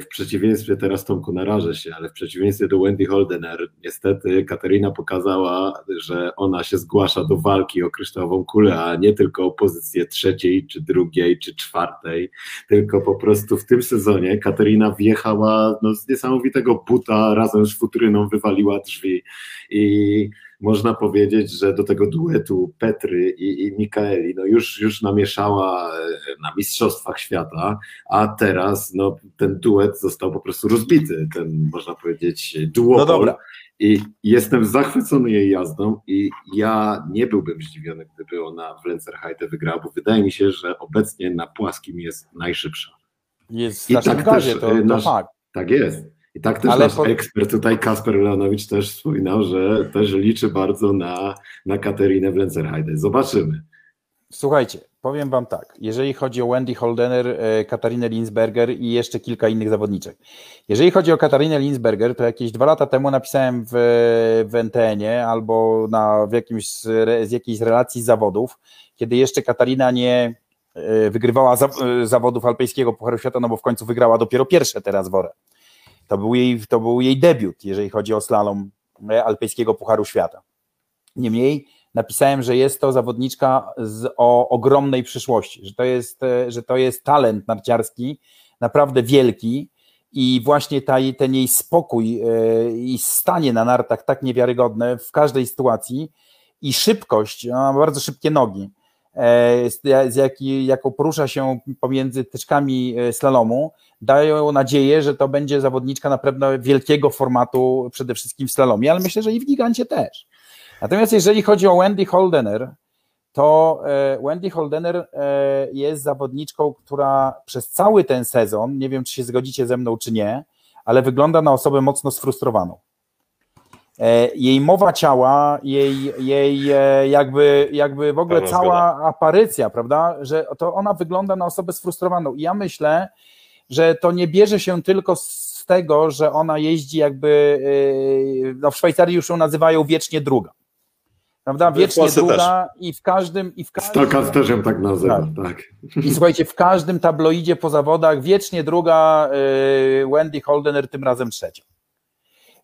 w przeciwieństwie, teraz Tomku narażę się, ale w przeciwieństwie do Wendy Holdener, niestety Katerina pokazała, że ona się zgłasza do walki o kryształową kulę, a nie tylko o pozycję trzeciej, czy drugiej, czy czwartej, tylko po prostu w tym sezonie Katerina wjechała no, z niesamowitego buta, razem z futryną wywaliła drzwi i można powiedzieć, że do tego duetu Petry i, i Mikaeli no już, już namieszała e, na Mistrzostwach Świata, a teraz no, ten duet został po prostu rozbity, ten można powiedzieć duopol. No I jestem zachwycony jej jazdą i ja nie byłbym zdziwiony, gdyby ona w Lencerheide wygrała, bo wydaje mi się, że obecnie na płaskim jest najszybsza. Jest I tak gazie, też, to, to nasz, fakt. Tak jest. I tak też Ale nasz po... ekspert tutaj, Kasper Leonowicz, też wspominał, że też liczy bardzo na, na Katerinę Blencerheide. Zobaczymy. Słuchajcie, powiem Wam tak, jeżeli chodzi o Wendy Holdener, e, Katarinę Linsberger i jeszcze kilka innych zawodniczek. Jeżeli chodzi o Katarinę Linsberger, to jakieś dwa lata temu napisałem w, w NTN-ie albo na, w jakimś z, jakiejś relacji zawodów, kiedy jeszcze Katarina nie e, wygrywała e, zawodów alpejskiego Pucharu Świata, no bo w końcu wygrała dopiero pierwsze teraz worę. To był jej, to był jej debiut, jeżeli chodzi o slalom e, alpejskiego Pucharu Świata. Niemniej napisałem, że jest to zawodniczka z, o ogromnej przyszłości, że to, jest, e, że to jest talent narciarski naprawdę wielki i właśnie ta, ten jej spokój e, i stanie na nartach tak niewiarygodne w każdej sytuacji i szybkość, ona ma bardzo szybkie nogi, z, jaki, jaką porusza się pomiędzy tyczkami slalomu, dają nadzieję, że to będzie zawodniczka naprawdę wielkiego formatu, przede wszystkim w slalomie, ale myślę, że i w gigancie też. Natomiast jeżeli chodzi o Wendy Holdener, to e, Wendy Holdener e, jest zawodniczką, która przez cały ten sezon, nie wiem czy się zgodzicie ze mną czy nie, ale wygląda na osobę mocno sfrustrowaną. E, jej mowa ciała, jej, jej jakby, jakby w ogóle cała aparycja, prawda, że to ona wygląda na osobę sfrustrowaną. I ja myślę, że to nie bierze się tylko z tego, że ona jeździ jakby, yy, no w Szwajcarii już ją nazywają wiecznie druga. Prawda? Wiecznie druga też. i w każdym. I w każdym Stokas też ją tak nazywa, tak. tak. I słuchajcie, w każdym tabloidzie po zawodach wiecznie druga Wendy Holdener, tym razem trzecia.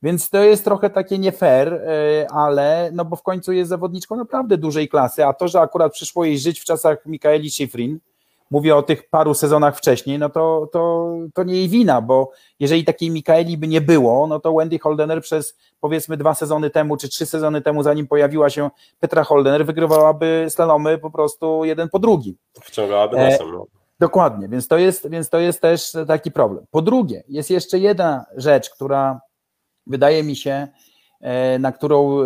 Więc to jest trochę takie nie fair, yy, ale no bo w końcu jest zawodniczką naprawdę dużej klasy, a to, że akurat przyszło jej żyć w czasach Mikaeli Schifrin, mówię o tych paru sezonach wcześniej, no to, to, to nie jej wina, bo jeżeli takiej Mikaeli by nie było, no to Wendy Holdener przez powiedzmy dwa sezony temu, czy trzy sezony temu, zanim pojawiła się Petra Holdener, wygrywałaby slalomy po prostu jeden po drugim. Wciągałaby nosem. No. Dokładnie, więc to, jest, więc to jest też taki problem. Po drugie, jest jeszcze jedna rzecz, która wydaje mi się, e, na którą e,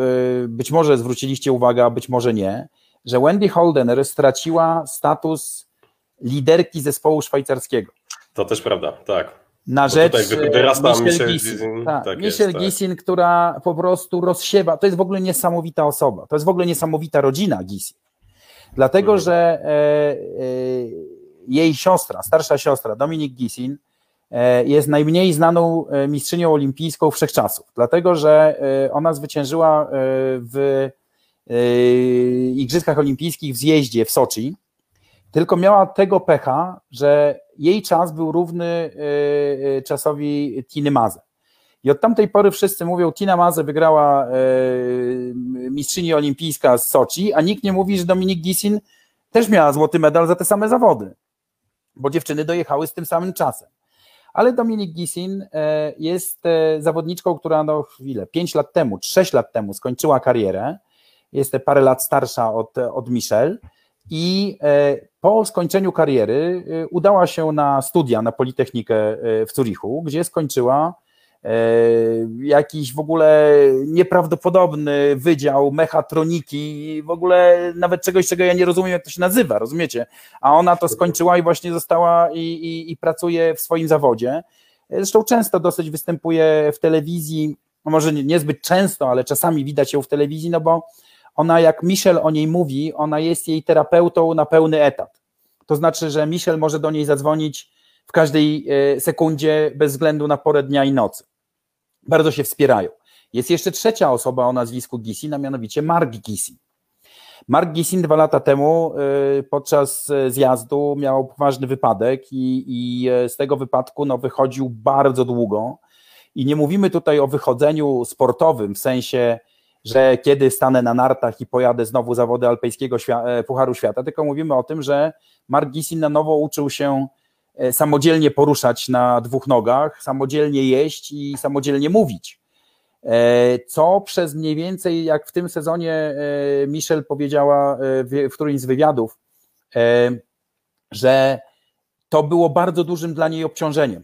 być może zwróciliście uwagę, a być może nie, że Wendy Holdener straciła status liderki zespołu szwajcarskiego. To też prawda, tak. Na rzecz Michel Gissin, tak, tak Michel tak. Gissin, która po prostu rozsiewa, to jest w ogóle niesamowita osoba, to jest w ogóle niesamowita rodzina Gissin. Dlatego, hmm. że e, e, jej siostra, starsza siostra, Dominik Gissin, e, jest najmniej znaną e, mistrzynią olimpijską wszechczasów, dlatego, że e, ona zwyciężyła e, w Igrzyskach Olimpijskich w zjeździe w Soczi, tylko miała tego pecha, że jej czas był równy czasowi Tiny Maze. I od tamtej pory wszyscy mówią, Tina Maze wygrała mistrzyni olimpijska z Soczi, a nikt nie mówi, że Dominik Gisin też miała złoty medal za te same zawody, bo dziewczyny dojechały z tym samym czasem. Ale Dominik Gisin jest zawodniczką, która no ile, 5 lat temu, 6 lat temu skończyła karierę, jest parę lat starsza od, od Michelle i e, po skończeniu kariery e, udała się na studia na Politechnikę e, w Zurichu, gdzie skończyła jakiś w ogóle nieprawdopodobny wydział mechatroniki, w ogóle nawet czegoś, czego ja nie rozumiem, jak to się nazywa, rozumiecie? A ona to skończyła i właśnie została i, i, i pracuje w swoim zawodzie. Zresztą często dosyć występuje w telewizji, no może niezbyt często, ale czasami widać ją w telewizji, no bo ona, jak Michel o niej mówi, ona jest jej terapeutą na pełny etat. To znaczy, że Michel może do niej zadzwonić w każdej e, sekundzie bez względu na porę dnia i nocy. Bardzo się wspierają. Jest jeszcze trzecia osoba o nazwisku Gisin, a mianowicie Mark Gisin. Mark Gisin dwa lata temu e, podczas e, zjazdu miał poważny wypadek i, i z tego wypadku no, wychodził bardzo długo. I nie mówimy tutaj o wychodzeniu sportowym w sensie że kiedy stanę na nartach i pojadę znowu zawody alpejskiego e, Pucharu Świata, tylko mówimy o tym, że Mark Gisin na nowo uczył się samodzielnie poruszać na dwóch nogach, samodzielnie jeść i samodzielnie mówić. E, co przez mniej więcej, jak w tym sezonie Michel powiedziała w którymś z wywiadów, że to było bardzo dużym dla niej obciążeniem.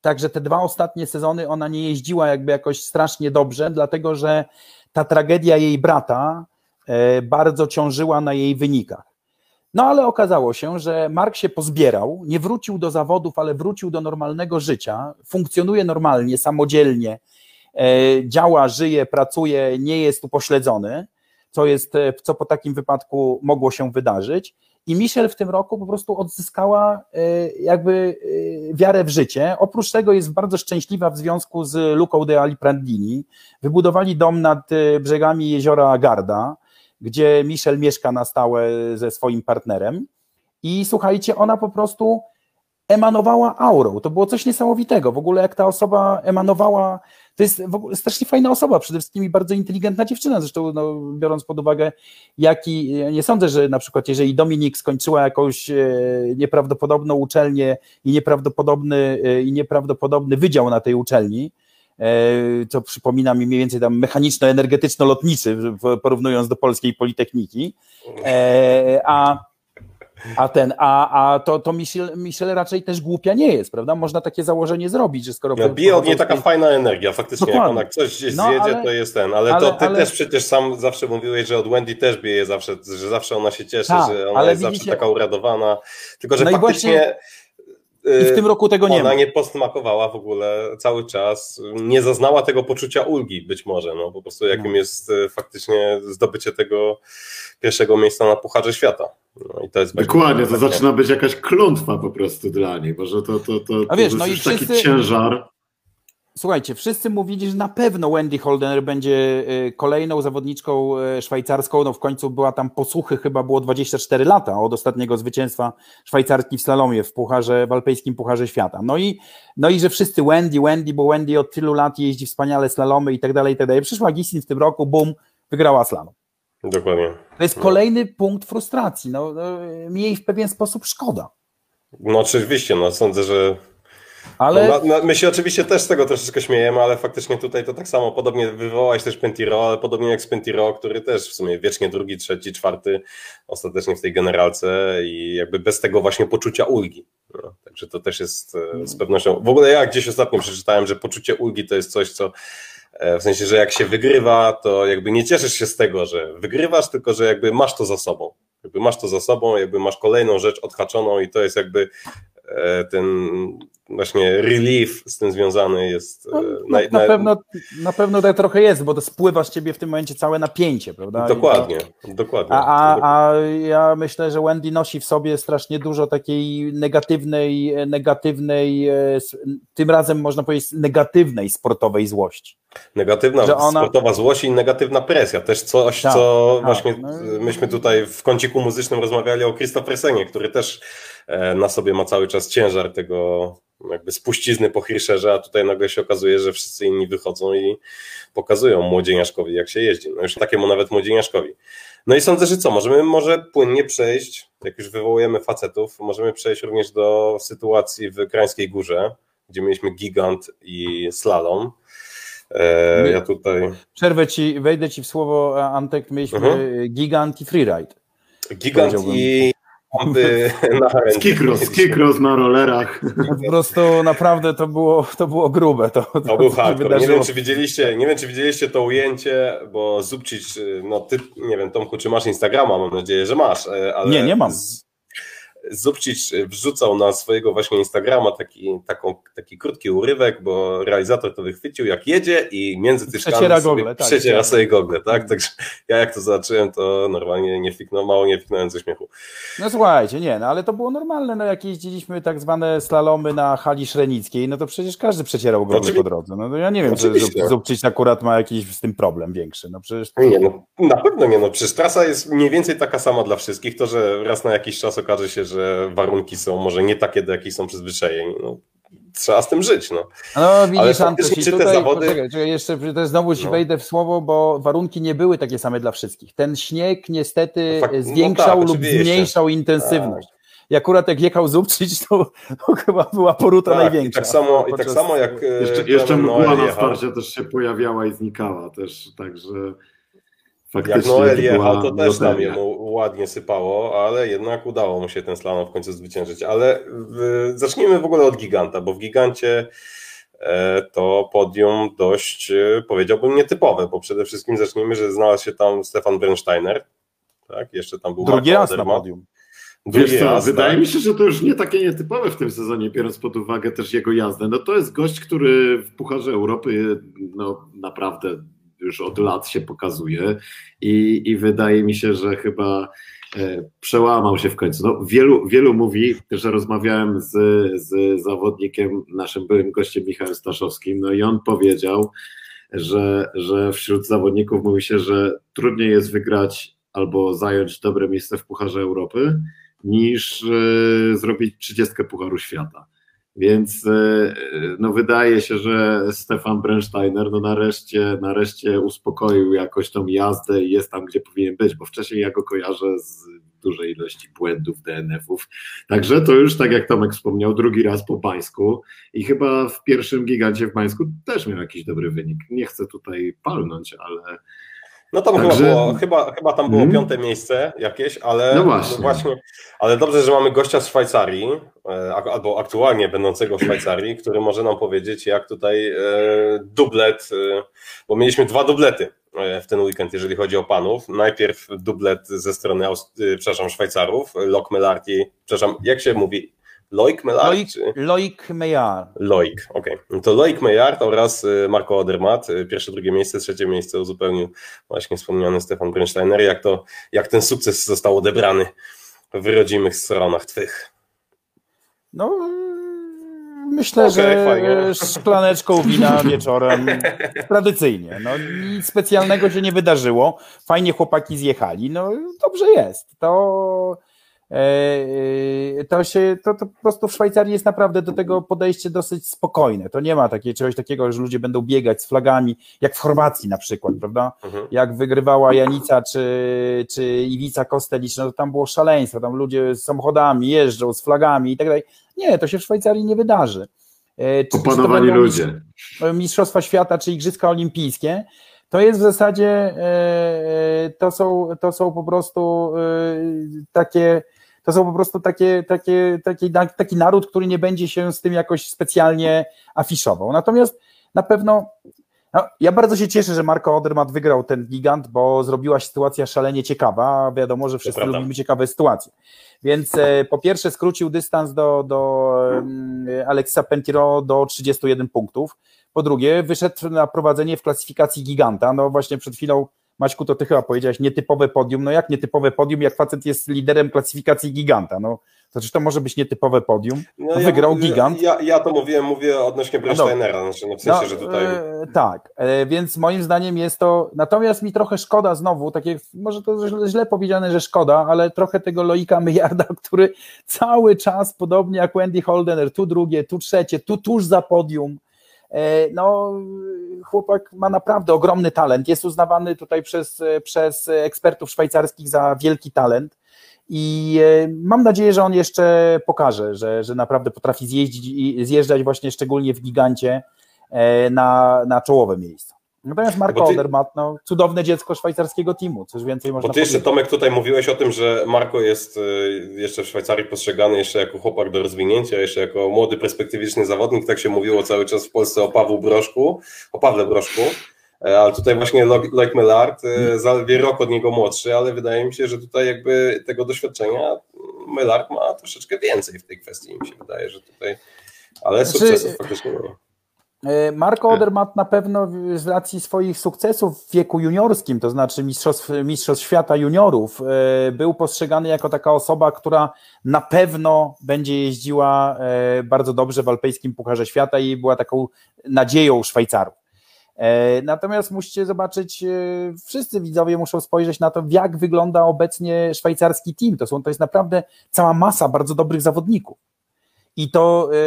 Także te dwa ostatnie sezony ona nie jeździła jakby jakoś strasznie dobrze, dlatego że ta tragedia jej brata e, bardzo ciążyła na jej wynikach. No ale okazało się, że Mark się pozbierał, nie wrócił do zawodów, ale wrócił do normalnego życia, funkcjonuje normalnie, samodzielnie, e, działa, żyje, pracuje, nie jest upośledzony, co, jest, e, co po takim wypadku mogło się wydarzyć. I Michelle w tym roku po prostu odzyskała e, jakby wiarę w życie. Oprócz tego jest bardzo szczęśliwa w związku z Luką de Aliprandini. Wybudowali dom nad brzegami jeziora Garda, gdzie Michelle mieszka na stałe ze swoim partnerem. I słuchajcie, ona po prostu emanowała aurą. To było coś niesamowitego. W ogóle jak ta osoba emanowała to jest strasznie fajna osoba, przede wszystkim bardzo inteligentna dziewczyna, zresztą no, biorąc pod uwagę, jaki, nie sądzę, że na przykład jeżeli Dominik skończyła jakąś e, nieprawdopodobną uczelnię i nieprawdopodobny, e, i nieprawdopodobny wydział na tej uczelni, co przypomina mi mniej więcej tam mechaniczno-energetyczno-lotniczy, porównując do polskiej politechniki, a a ten, a, a to, to Michel, Michel raczej też głupia nie jest, prawda? Można takie założenie zrobić, że skoro. No, bije od niej taka fajna energia, faktycznie. Dokładnie. Jak ona coś gdzieś no, zjedzie, ale, to jest ten. Ale, ale to ty ale... też przecież sam zawsze mówiłeś, że od Wendy też bije zawsze, że zawsze ona się cieszy, Ta, że ona jest widzicie... zawsze taka uradowana. Tylko, że no faktycznie. Właśnie i w tym roku tego nie Ona ma. nie postmakowała w ogóle cały czas, nie zaznała tego poczucia ulgi być może, no po prostu jakim no. jest e, faktycznie zdobycie tego pierwszego miejsca na Pucharze Świata. No i to jest Dokładnie, to zaczyna być jakaś klątwa po prostu dla niej, bo że to, to, to, to, wiesz, to no jest no i wszyscy... taki ciężar. Słuchajcie, wszyscy mówili, że na pewno Wendy Holdener będzie y, kolejną zawodniczką y, szwajcarską. No w końcu była tam posłuchy, chyba było 24 lata od ostatniego zwycięstwa szwajcarki w slalomie w pucharze, w alpejskim Pucharze Świata. No i, no i że wszyscy Wendy, Wendy, bo Wendy od tylu lat jeździ wspaniale slalomy i tak dalej, i tak dalej. Przyszła Gisin w tym roku, bum, wygrała slalom. Dokładnie. To jest kolejny no. punkt frustracji. No, no, mi jej w pewien sposób szkoda. No oczywiście, no sądzę, że ale... No, no, my się oczywiście też z tego troszeczkę śmiejemy, ale faktycznie tutaj to tak samo, podobnie wywołałeś też Pentiro, ale podobnie jak z Pentiro, który też w sumie wiecznie drugi, trzeci, czwarty, ostatecznie w tej generalce i jakby bez tego właśnie poczucia ulgi. No, także to też jest e, z pewnością, w ogóle ja gdzieś ostatnio przeczytałem, że poczucie ulgi to jest coś, co e, w sensie, że jak się wygrywa, to jakby nie cieszysz się z tego, że wygrywasz, tylko że jakby masz to za sobą. Jakby masz to za sobą, jakby masz kolejną rzecz odhaczoną i to jest jakby e, ten właśnie relief z tym związany jest. No, na, na, pewno, na pewno tak trochę jest, bo to spływa z ciebie w tym momencie całe napięcie, prawda? Dokładnie, to, dokładnie. A, a, a ja myślę, że Wendy nosi w sobie strasznie dużo takiej negatywnej, negatywnej, e, tym razem można powiedzieć negatywnej sportowej złości. Negatywna ona... sportowa złość i negatywna presja. Też coś, tak, co tak, właśnie no... myśmy tutaj w kąciku muzycznym rozmawiali o Christophersenie, który też e, na sobie ma cały czas ciężar tego jakby spuścizny po Hirscherze, a tutaj nagle się okazuje, że wszyscy inni wychodzą i pokazują młodzieniaszkowi, jak się jeździ. No już takiemu nawet młodzieniaszkowi. No i sądzę, że co, możemy może płynnie przejść, jak już wywołujemy facetów, możemy przejść również do sytuacji w Krańskiej Górze, gdzie mieliśmy gigant i slalom. E, ja tutaj... Przerwę ci, wejdę ci w słowo, Antek, mieliśmy mhm. gigant i freeride. Gigant i pompy na Skikros, skikros na rollerach. Po prostu naprawdę to było, to było grube. To, to, to był hardcore. Nie wiem, czy widzieliście, nie wiem, czy widzieliście to ujęcie, bo Zubcic, no ty, nie wiem, Tomku, czy masz Instagrama, mam nadzieję, że masz. E, ale nie, nie mam. Zubcic wrzucał na swojego właśnie Instagrama taki, taką, taki krótki urywek, bo realizator to wychwycił jak jedzie i między tyszkami przeciera gogle, tak, przeciera sobie gogle, tak? Także ja jak to zobaczyłem, to normalnie nie fiknął, mało nie fiknąłem ze śmiechu. No słuchajcie, nie, no ale to było normalne, no jak jeździliśmy tak zwane slalomy na hali szrenickiej, no to przecież każdy przecierał gogle po drodze. No ja nie wiem, Oczywiście. czy Zubcic akurat ma jakiś z tym problem większy. No przecież... Nie, no, na pewno nie, no przecież trasa jest mniej więcej taka sama dla wszystkich, to, że raz na jakiś czas okaże się, że warunki są może nie takie, do jakich są przyzwyczajeni. No, trzeba z tym żyć. No, no widzisz, Antoś, czy tutaj, zawody... poczekaj, czekaj, jeszcze znowu ci no. wejdę w słowo, bo warunki nie były takie same dla wszystkich. Ten śnieg niestety no, zwiększał no tak, lub zmniejszał intensywność. Tak. I akurat jak jechał Zubczyć, to, to chyba była poruta tak, największa. I tak samo, i tak samo jak... E, jeszcze, jeszcze mgła na starcie też się pojawiała i znikała też, także... Faktycznie Jak Noel jechał, to też tam jemu ładnie sypało, ale jednak udało mu się ten slalom w końcu zwyciężyć. Ale w, zacznijmy w ogóle od giganta, bo w gigancie e, to podium dość, e, powiedziałbym, nietypowe, bo przede wszystkim zacznijmy, że znalazł się tam Stefan Bernsteiner, tak, jeszcze tam był Drugi raz na podium. Wiesz co, raz, wydaje tak. mi się, że to już nie takie nietypowe w tym sezonie, biorąc pod uwagę też jego jazdę. No to jest gość, który w Pucharze Europy no, naprawdę już od lat się pokazuje i, i wydaje mi się, że chyba e, przełamał się w końcu. No, wielu, wielu mówi, że rozmawiałem z, z zawodnikiem, naszym byłym gościem Michałem Staszowskim, no i on powiedział, że, że wśród zawodników mówi się, że trudniej jest wygrać albo zająć dobre miejsce w Pucharze Europy, niż e, zrobić 30 Pucharu Świata. Więc e, no wydaje się, że Stefan Brensteiner no nareszcie, nareszcie uspokoił jakoś tą jazdę i jest tam, gdzie powinien być, bo wcześniej ja go kojarzę z dużej ilości błędów, DNF-ów. Także to już, tak jak Tomek wspomniał, drugi raz po Bańsku i chyba w pierwszym gigancie w Bańsku też miał jakiś dobry wynik. Nie chcę tutaj palnąć, ale no tam Także... chyba, było, chyba, chyba tam było hmm. piąte miejsce jakieś, ale no właśnie. No właśnie. ale dobrze, że mamy gościa z Szwajcarii, e, albo aktualnie będącego w Szwajcarii, który może nam powiedzieć, jak tutaj e, dublet, e, bo mieliśmy dwa dublety w ten weekend, jeżeli chodzi o panów. Najpierw dublet ze strony, przepraszam, Szwajcarów, Lok Melarti, przepraszam, jak się mówi? Loic Meillard? Loic, czy... Loic Meillard. Loic, okej. Okay. No to Loic Meillard oraz y, Marco Odermatt. Y, pierwsze, drugie miejsce, trzecie miejsce uzupełnił właśnie wspomniany Stefan Bernsteiner. Jak, to, jak ten sukces został odebrany w rodzimych stronach Twych? No, myślę, okay, że fajnie. szklaneczką wina wieczorem tradycyjnie. No, nic specjalnego się nie wydarzyło. Fajnie chłopaki zjechali. No, dobrze jest. To to się, to, to po prostu w Szwajcarii jest naprawdę do tego podejście dosyć spokojne. To nie ma takiej, czegoś takiego, że ludzie będą biegać z flagami, jak w Chorwacji na przykład, prawda? Mhm. Jak wygrywała Janica czy, czy Iwica Kostelicz, no to tam było szaleństwo, tam ludzie z samochodami jeżdżą, z flagami i tak dalej. Nie, to się w Szwajcarii nie wydarzy. E, czy, Opanowani czy ludzie. Mistrzostwa Świata czy Igrzyska Olimpijskie, to jest w zasadzie, to są, to są po prostu takie to są po prostu takie, takie, taki, taki naród, który nie będzie się z tym jakoś specjalnie afiszował. Natomiast na pewno no, ja bardzo się cieszę, że Marco Odermatt wygrał ten gigant, bo zrobiła się sytuacja szalenie ciekawa. Wiadomo, że wszyscy lubimy ciekawe sytuacje. Więc e, po pierwsze skrócił dystans do, do Alexa Pentiro do 31 punktów. Po drugie, wyszedł na prowadzenie w klasyfikacji giganta. No właśnie przed chwilą Maćku, to ty chyba powiedziałeś nietypowe podium. No jak nietypowe podium, jak facet jest liderem klasyfikacji giganta? No to czy to może być nietypowe podium? No, Wygrał ja, gigant. Ja, ja to mówiłem, mówię odnośnie Brennsteinera, znaczy no w sensie, no, że tutaj... E, tak, e, więc moim zdaniem jest to, natomiast mi trochę szkoda znowu, takie, może to źle, źle powiedziane, że szkoda, ale trochę tego Loika Myjarda, który cały czas, podobnie jak Wendy Holdener, tu drugie, tu trzecie, tu tuż za podium, no, chłopak ma naprawdę ogromny talent. Jest uznawany tutaj przez, przez ekspertów szwajcarskich za wielki talent. I e, mam nadzieję, że on jeszcze pokaże, że, że naprawdę potrafi zjeździć zjeżdżać właśnie szczególnie w gigancie e, na, na czołowe miejsca. Natomiast Marco ty... Odermatt, no, cudowne dziecko szwajcarskiego teamu, coś więcej można Bo ty jeszcze, Tomek, tutaj mówiłeś o tym, że Marco jest y, jeszcze w Szwajcarii postrzegany jeszcze jako chłopak do rozwinięcia, jeszcze jako młody, perspektywiczny zawodnik, tak się mówiło cały czas w Polsce o Pawłu Broszku, o Pawle Broszku, e, ale tutaj właśnie Loic Mellard, y, zaledwie rok od niego młodszy, ale wydaje mi się, że tutaj jakby tego doświadczenia Mylark ma troszeczkę więcej w tej kwestii, mi się wydaje, że tutaj, ale znaczy, sukcesów faktycznie nie E, Marco Odermatt na pewno z racji swoich sukcesów w wieku juniorskim, to znaczy mistrzostw, mistrzostw świata juniorów, e, był postrzegany jako taka osoba, która na pewno będzie jeździła e, bardzo dobrze w alpejskim Pucharze Świata i była taką nadzieją Szwajcarów. Natomiast musicie zobaczyć, wszyscy widzowie muszą spojrzeć na to, jak wygląda obecnie szwajcarski team. To, są, to jest naprawdę cała masa bardzo dobrych zawodników. I to, yy,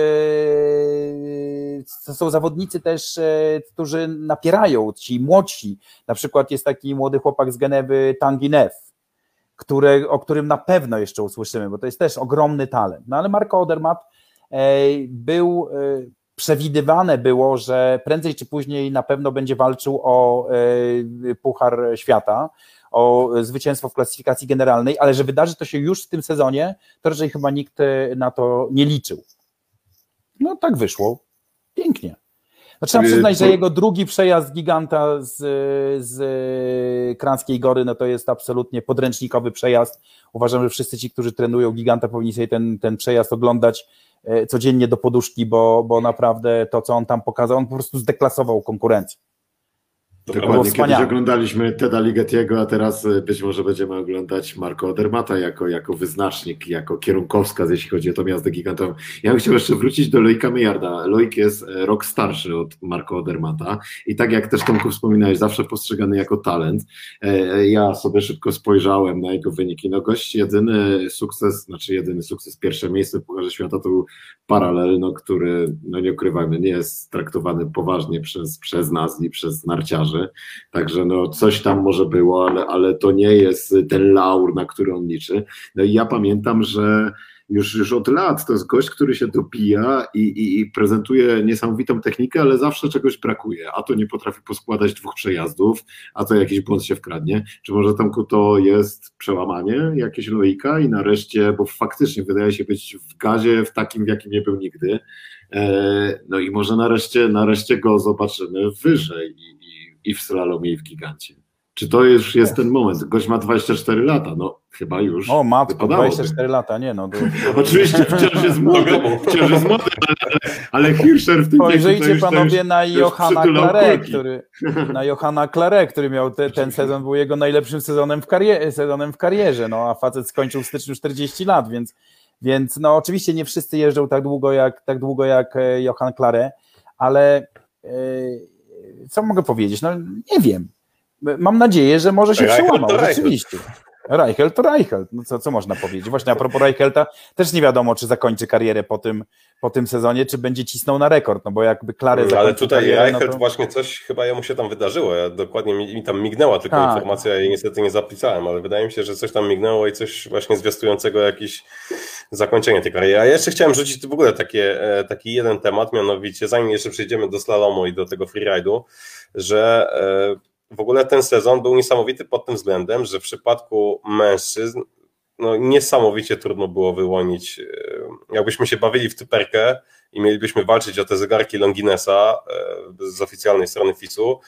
to są zawodnicy też, yy, którzy napierają, ci młodsi. Na przykład jest taki młody chłopak z Genewy, Tanginev, który, o którym na pewno jeszcze usłyszymy, bo to jest też ogromny talent. No ale Marco Odermatt yy, był, przewidywane było, że prędzej czy później na pewno będzie walczył o Puchar Świata o zwycięstwo w klasyfikacji generalnej, ale że wydarzy to się już w tym sezonie, to raczej chyba nikt e, na to nie liczył. No tak wyszło. Pięknie. No, trzeba przyznać, że jego drugi przejazd giganta z, z Kranskiej Gory, no to jest absolutnie podręcznikowy przejazd. Uważam, że wszyscy ci, którzy trenują giganta, powinni sobie ten, ten przejazd oglądać e, codziennie do poduszki, bo, bo naprawdę to, co on tam pokazał, on po prostu zdeklasował konkurencję. Dokładnie, kiedyś oglądaliśmy Teda Ligetiego, a teraz e, być może będziemy oglądać Marco Odermata jako, jako wyznacznik, jako kierunkowskaz, jeśli chodzi o to miasto gigantową. Ja bym chciał jeszcze wrócić do Loika Mejarda. Loik jest e, rok starszy od Marco Odermata i tak jak też Tomku wspominałeś, zawsze postrzegany jako talent. E, ja sobie szybko spojrzałem na jego wyniki. No gość jedyny sukces, znaczy jedyny sukces, pierwsze miejsce w Pucharze Świata to był paralel, no, który, no nie ukrywajmy, nie jest traktowany poważnie przez, przez nas i przez narciarzy Także no coś tam może było, ale, ale to nie jest ten laur, na który on liczy. No i ja pamiętam, że już, już od lat to jest gość, który się dobija i, i, i, prezentuje niesamowitą technikę, ale zawsze czegoś brakuje. A to nie potrafi poskładać dwóch przejazdów, a to jakiś błąd się wkradnie. Czy może tamku to jest przełamanie, jakieś logika i nareszcie, bo faktycznie wydaje się być w gazie w takim, w jakim nie był nigdy. E, no i może nareszcie, nareszcie go zobaczymy wyżej i, i w slalomie, i w gigancie. Czy to już jest ten moment? Gość ma 24 lata, no chyba już. O matko, 24 lata, nie no. To... Oczywiście wciąż jest młody, wciąż jest młody, ale, ale Hirscher w tym Spojrzyjcie panowie już, na Johanna Clare, który, na Johanna Clare, który miał te, ten sezon, był jego najlepszym sezonem w, karierze, sezonem w karierze, no a facet skończył w styczniu 40 lat, więc, więc no oczywiście nie wszyscy jeżdżą tak długo jak, tak długo jak e, Johan Clare, ale... Yy, co mogę powiedzieć? No nie wiem. Mam nadzieję, że może się przełamał, rzeczywiście. Reichelt to Reichelt, no co, co można powiedzieć? Właśnie a propos Reichelta, też nie wiadomo, czy zakończy karierę po tym, po tym sezonie, czy będzie cisnął na rekord, no bo jakby Klary no, Ale tutaj karierę, Reichelt no to... właśnie coś chyba jemu się tam wydarzyło, ja dokładnie mi, mi tam mignęła tylko tak. informacja, ja jej niestety nie zapisałem, ale wydaje mi się, że coś tam mignęło i coś właśnie zwiastującego jakieś zakończenie tej kariery. A ja jeszcze chciałem rzucić w ogóle takie, e, taki jeden temat, mianowicie zanim jeszcze przejdziemy do slalomu i do tego freeride'u, że e, w ogóle ten sezon był niesamowity pod tym względem, że w przypadku mężczyzn no, niesamowicie trudno było wyłonić. E, jakbyśmy się bawili w typerkę i mielibyśmy walczyć o te zegarki Longinesa e, z oficjalnej strony FIS-u,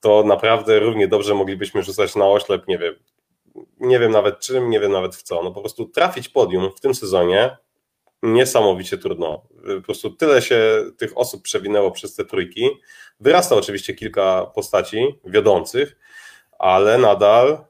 to naprawdę równie dobrze moglibyśmy rzucać na oślep, nie wiem, nie wiem nawet czym, nie wiem nawet w co. No po prostu trafić podium w tym sezonie niesamowicie trudno. Po prostu tyle się tych osób przewinęło przez te trójki. Wyrasta oczywiście kilka postaci wiodących, ale nadal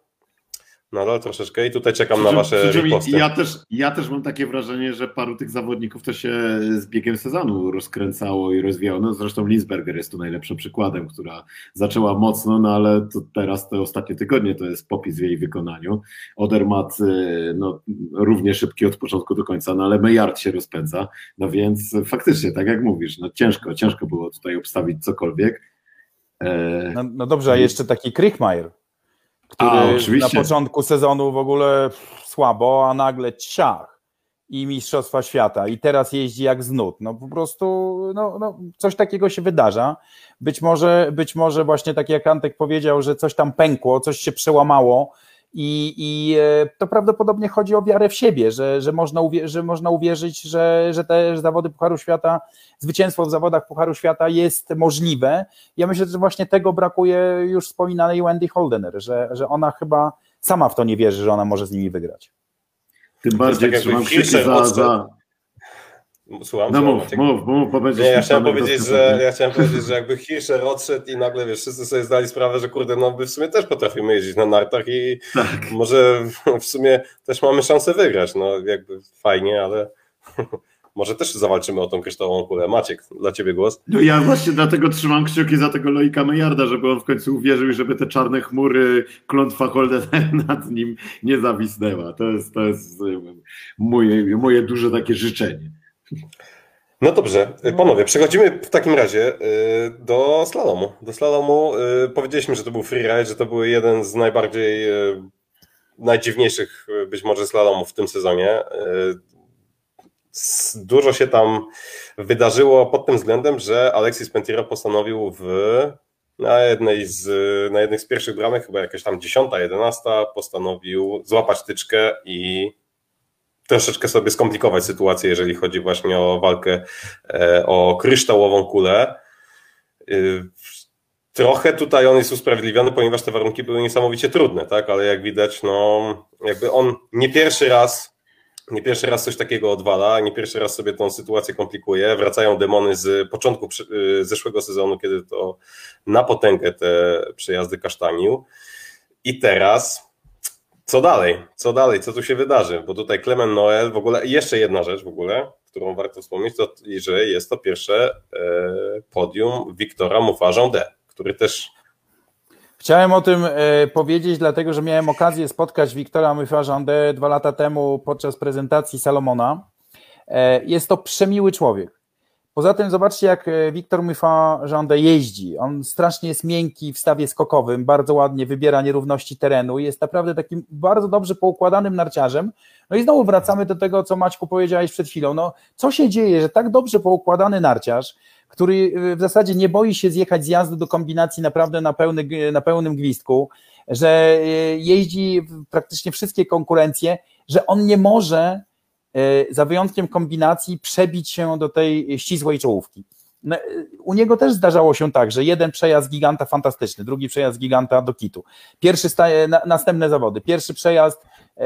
nadal troszeczkę i tutaj czekam na wasze riposty. Ja też, ja też mam takie wrażenie, że paru tych zawodników to się z biegiem sezonu rozkręcało i rozwijało. No, zresztą Linsberger jest tu najlepszym przykładem, która zaczęła mocno, no ale teraz te ostatnie tygodnie to jest popis w jej wykonaniu. Odermat y, no, równie szybki od początku do końca, no ale Mejard się rozpędza, no więc faktycznie, tak jak mówisz, no ciężko, ciężko było tutaj obstawić cokolwiek. E... No, no dobrze, a jeszcze taki Krichmajer który a, na początku sezonu w ogóle słabo, a nagle ciach i Mistrzostwa Świata i teraz jeździ jak z nut. No po prostu no, no, coś takiego się wydarza. Być może, być może właśnie tak jak Antek powiedział, że coś tam pękło, coś się przełamało i, I e, to prawdopodobnie chodzi o wiarę w siebie, że, że, można, uwierzyć, że można uwierzyć, że, że te zawody Pucharu Świata, zwycięstwo w zawodach Pucharu Świata jest możliwe. Ja myślę, że właśnie tego brakuje już wspominanej Wendy Holdener, że, że ona chyba sama w to nie wierzy, że ona może z nimi wygrać. Tym bardziej tak trzymam kciuki za, za, Słucham, no mów, mów, mów, bo Nie, ja chciałem powiedzieć, że ja chciałem powiedzieć, że jakby Hirscher odszedł i nagle wiesz, wszyscy sobie zdali sprawę, że kurde, no my w sumie też potrafimy jeździć na nartach i tak. może w sumie też mamy szansę wygrać. No jakby fajnie, ale może też zawalczymy o tą kryształową kulę. Maciek, dla ciebie głos. No ja właśnie dlatego trzymam kciuki za tego Loika Mejarda, żeby on w końcu uwierzył i żeby te czarne chmury klątwa Holden nad nim nie zawisnęła. To jest, to jest moje, moje duże takie życzenie. No dobrze, panowie, przechodzimy w takim razie y, do slalomu. Do slalomu y, powiedzieliśmy, że to był freeride, że to był jeden z najbardziej y, najdziwniejszych być może slalomów w tym sezonie. Dużo się tam wydarzyło pod tym względem, że Alexis Pentiro postanowił w na jednej z, na jednej z pierwszych bramek, chyba jakaś tam dziesiąta, jedenasta, postanowił złapać tyczkę i troszeczkę sobie skomplikować sytuację, jeżeli chodzi właśnie o walkę e, o kryształową kulę. E, trochę tutaj on jest usprawiedliwiony, ponieważ te warunki były niesamowicie trudne, tak? Ale jak widać, no jakby on nie pierwszy raz nie pierwszy raz coś takiego odwala, nie pierwszy raz sobie tą sytuację komplikuje. Wracają demony z początku e, zeszłego sezonu, kiedy to na potęgę te przejazdy kasztanił. I teraz co dalej? Co dalej? Co tu się wydarzy? Bo tutaj Clement Noel, w ogóle jeszcze jedna rzecz w ogóle, którą warto wspomnieć, to że jest to pierwsze e, podium Wiktora Mufarza D, który też Chciałem o tym e, powiedzieć, dlatego że miałem okazję spotkać Wiktora Mufarza-D dwa lata temu podczas prezentacji Salomona. E, jest to przemiły człowiek. Poza tym zobaczcie, jak e, Wiktor Myfa Żądę jeździ. On strasznie jest miękki w stawie skokowym, bardzo ładnie wybiera nierówności terenu, jest naprawdę takim bardzo dobrze poukładanym narciarzem. No i znowu wracamy do tego, co Maćku powiedziałeś przed chwilą. No, co się dzieje, że tak dobrze poukładany narciarz, który e, w zasadzie nie boi się zjechać z jazdy do kombinacji naprawdę na, pełny, na pełnym gwizdku, że e, jeździ praktycznie wszystkie konkurencje, że on nie może za wyjątkiem kombinacji, przebić się do tej ścisłej czołówki. No, u niego też zdarzało się tak, że jeden przejazd giganta fantastyczny, drugi przejazd giganta do kitu. Pierwszy staje, na, następne zawody. Pierwszy przejazd e,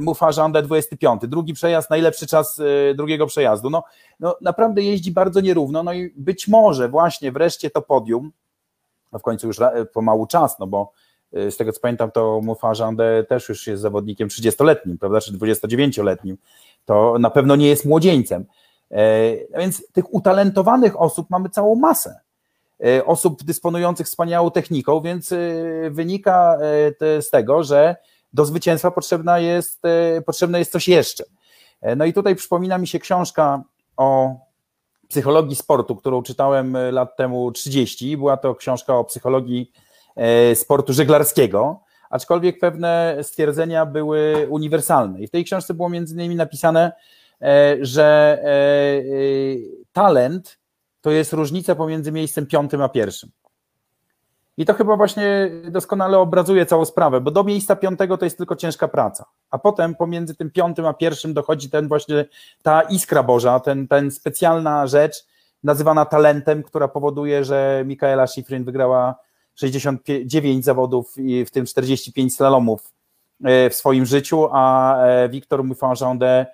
Mufa Żanda 25, drugi przejazd, najlepszy czas e, drugiego przejazdu. No, no, naprawdę jeździ bardzo nierówno, no i być może właśnie wreszcie to podium, no w końcu już pomału czas, no bo z tego co pamiętam, to Mufa Żandę też już jest zawodnikiem 30-letnim, prawda, czy 29-letnim, to na pewno nie jest młodzieńcem. E, więc tych utalentowanych osób mamy całą masę. E, osób dysponujących wspaniałą techniką, więc e, wynika z tego, że do zwycięstwa potrzebna jest, potrzebne jest coś jeszcze. No i tutaj przypomina mi się książka o psychologii sportu, którą czytałem lat temu 30. Była to książka o psychologii sportu żeglarskiego aczkolwiek pewne stwierdzenia były uniwersalne. I w tej książce było między innymi napisane, e, że e, e, talent to jest różnica pomiędzy miejscem piątym a pierwszym. I to chyba właśnie doskonale obrazuje całą sprawę, bo do miejsca piątego to jest tylko ciężka praca, a potem pomiędzy tym piątym a pierwszym dochodzi ten właśnie ta iskra Boża, ten, ten specjalna rzecz nazywana talentem, która powoduje, że Mikaela Schifrin wygrała 69 zawodów, w tym 45 slalomów e, w swoim życiu, a e, Wiktor Muffangende e,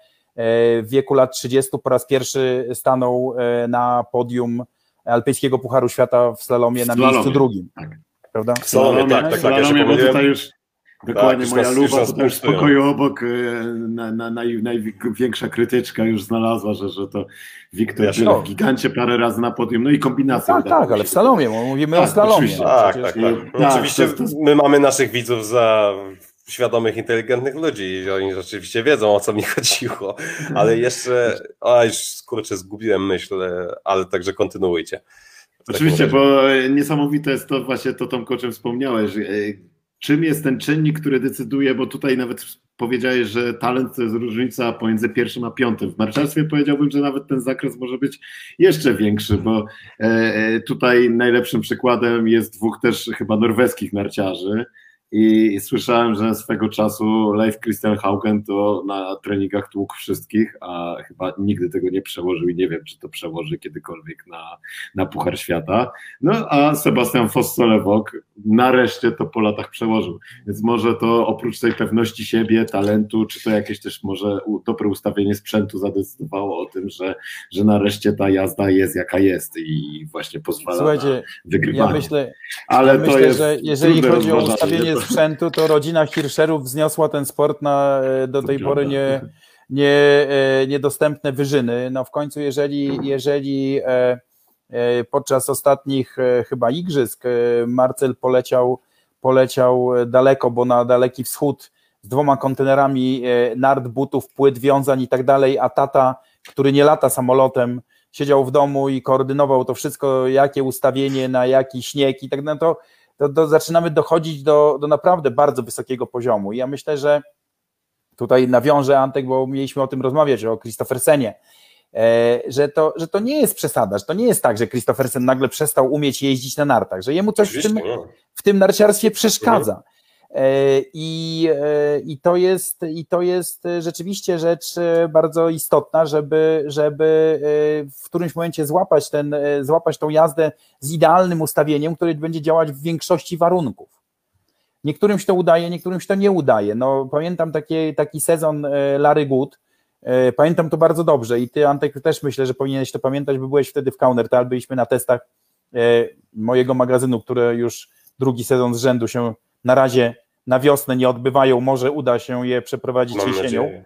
w wieku lat 30 po raz pierwszy stanął na podium Alpejskiego Pucharu Świata w slalomie na miejscu drugim. Tak. Prawda? W slalomie, tak, tak, tak. Slalomie, ja bo tutaj już Dokładnie, tak, moja luba tutaj w pokoju obok na, na, naj, największa krytyczka już znalazła, że, że to Wiktor ja był w gigancie parę razy na podium, no i kombinacja. No tak, tak, ale w salomie, mówimy tak, o slalomie. Tak, tak, tak. No, tak, oczywiście to, to... my mamy naszych widzów za świadomych, inteligentnych ludzi i oni rzeczywiście wiedzą, o co mi chodziło, ale jeszcze, a już kurczę, zgubiłem myśl, ale także kontynuujcie. Oczywiście, bo niesamowite jest to właśnie to, Tomko, o czym wspomniałeś, czym jest ten czynnik, który decyduje, bo tutaj nawet powiedziałeś, że talent to jest różnica pomiędzy pierwszym a piątym. W narciarstwie powiedziałbym, że nawet ten zakres może być jeszcze większy, bo e, e, tutaj najlepszym przykładem jest dwóch też chyba norweskich narciarzy, i słyszałem, że swego czasu Leif Christian Haugen to na treningach tłukł wszystkich, a chyba nigdy tego nie przełożył i nie wiem, czy to przełoży kiedykolwiek na, na Puchar Świata. No a Sebastian Foss-Solewok nareszcie to po latach przełożył. Więc może to oprócz tej pewności siebie, talentu, czy to jakieś też może dobre ustawienie sprzętu zadecydowało o tym, że, że nareszcie ta jazda jest jaka jest i właśnie pozwala Słuchajcie, na wygrywanie. Ja myślę, Ale ja to myślę, jest że jeżeli chodzi o ustawienie to... sprzętu, to rodzina Hirscherów wzniosła ten sport na e, do tej pory nie, nie, e, niedostępne wyżyny. No w końcu jeżeli, jeżeli E, podczas ostatnich e, chyba igrzysk e, Marcel poleciał, poleciał daleko, bo na daleki wschód z dwoma kontenerami nart, butów, płyt, wiązań i tak dalej, a tata, który nie lata samolotem, siedział w domu i koordynował to wszystko, jakie ustawienie, na jaki śnieg i tak dalej, to, to, to zaczynamy dochodzić do, do naprawdę bardzo wysokiego poziomu. I ja myślę, że tutaj nawiążę Antek, bo mieliśmy o tym rozmawiać, o Christophersenie, E, że to, że to nie jest przesada, że to nie jest tak, że Christophersen nagle przestał umieć jeździć na nartach, że jemu coś w tym, w tym narciarstwie przeszkadza. Mhm. E, I, e, i, to jest, I to jest rzeczywiście rzecz bardzo istotna, żeby, żeby w którymś momencie złapać, ten, złapać tą jazdę z idealnym ustawieniem, które będzie działać w większości warunków. Niektórym się to udaje, niektórym się to nie udaje. No, pamiętam taki, taki sezon Larry Good, E, pamiętam to bardzo dobrze i ty, Antek, też myślę, że powinieneś to pamiętać, bo byłeś wtedy w Countertal, byliśmy na testach e, mojego magazynu, które już drugi sezon z rzędu się na razie na wiosnę nie odbywają, może uda się je przeprowadzić Mam jesienią. Nadzieję.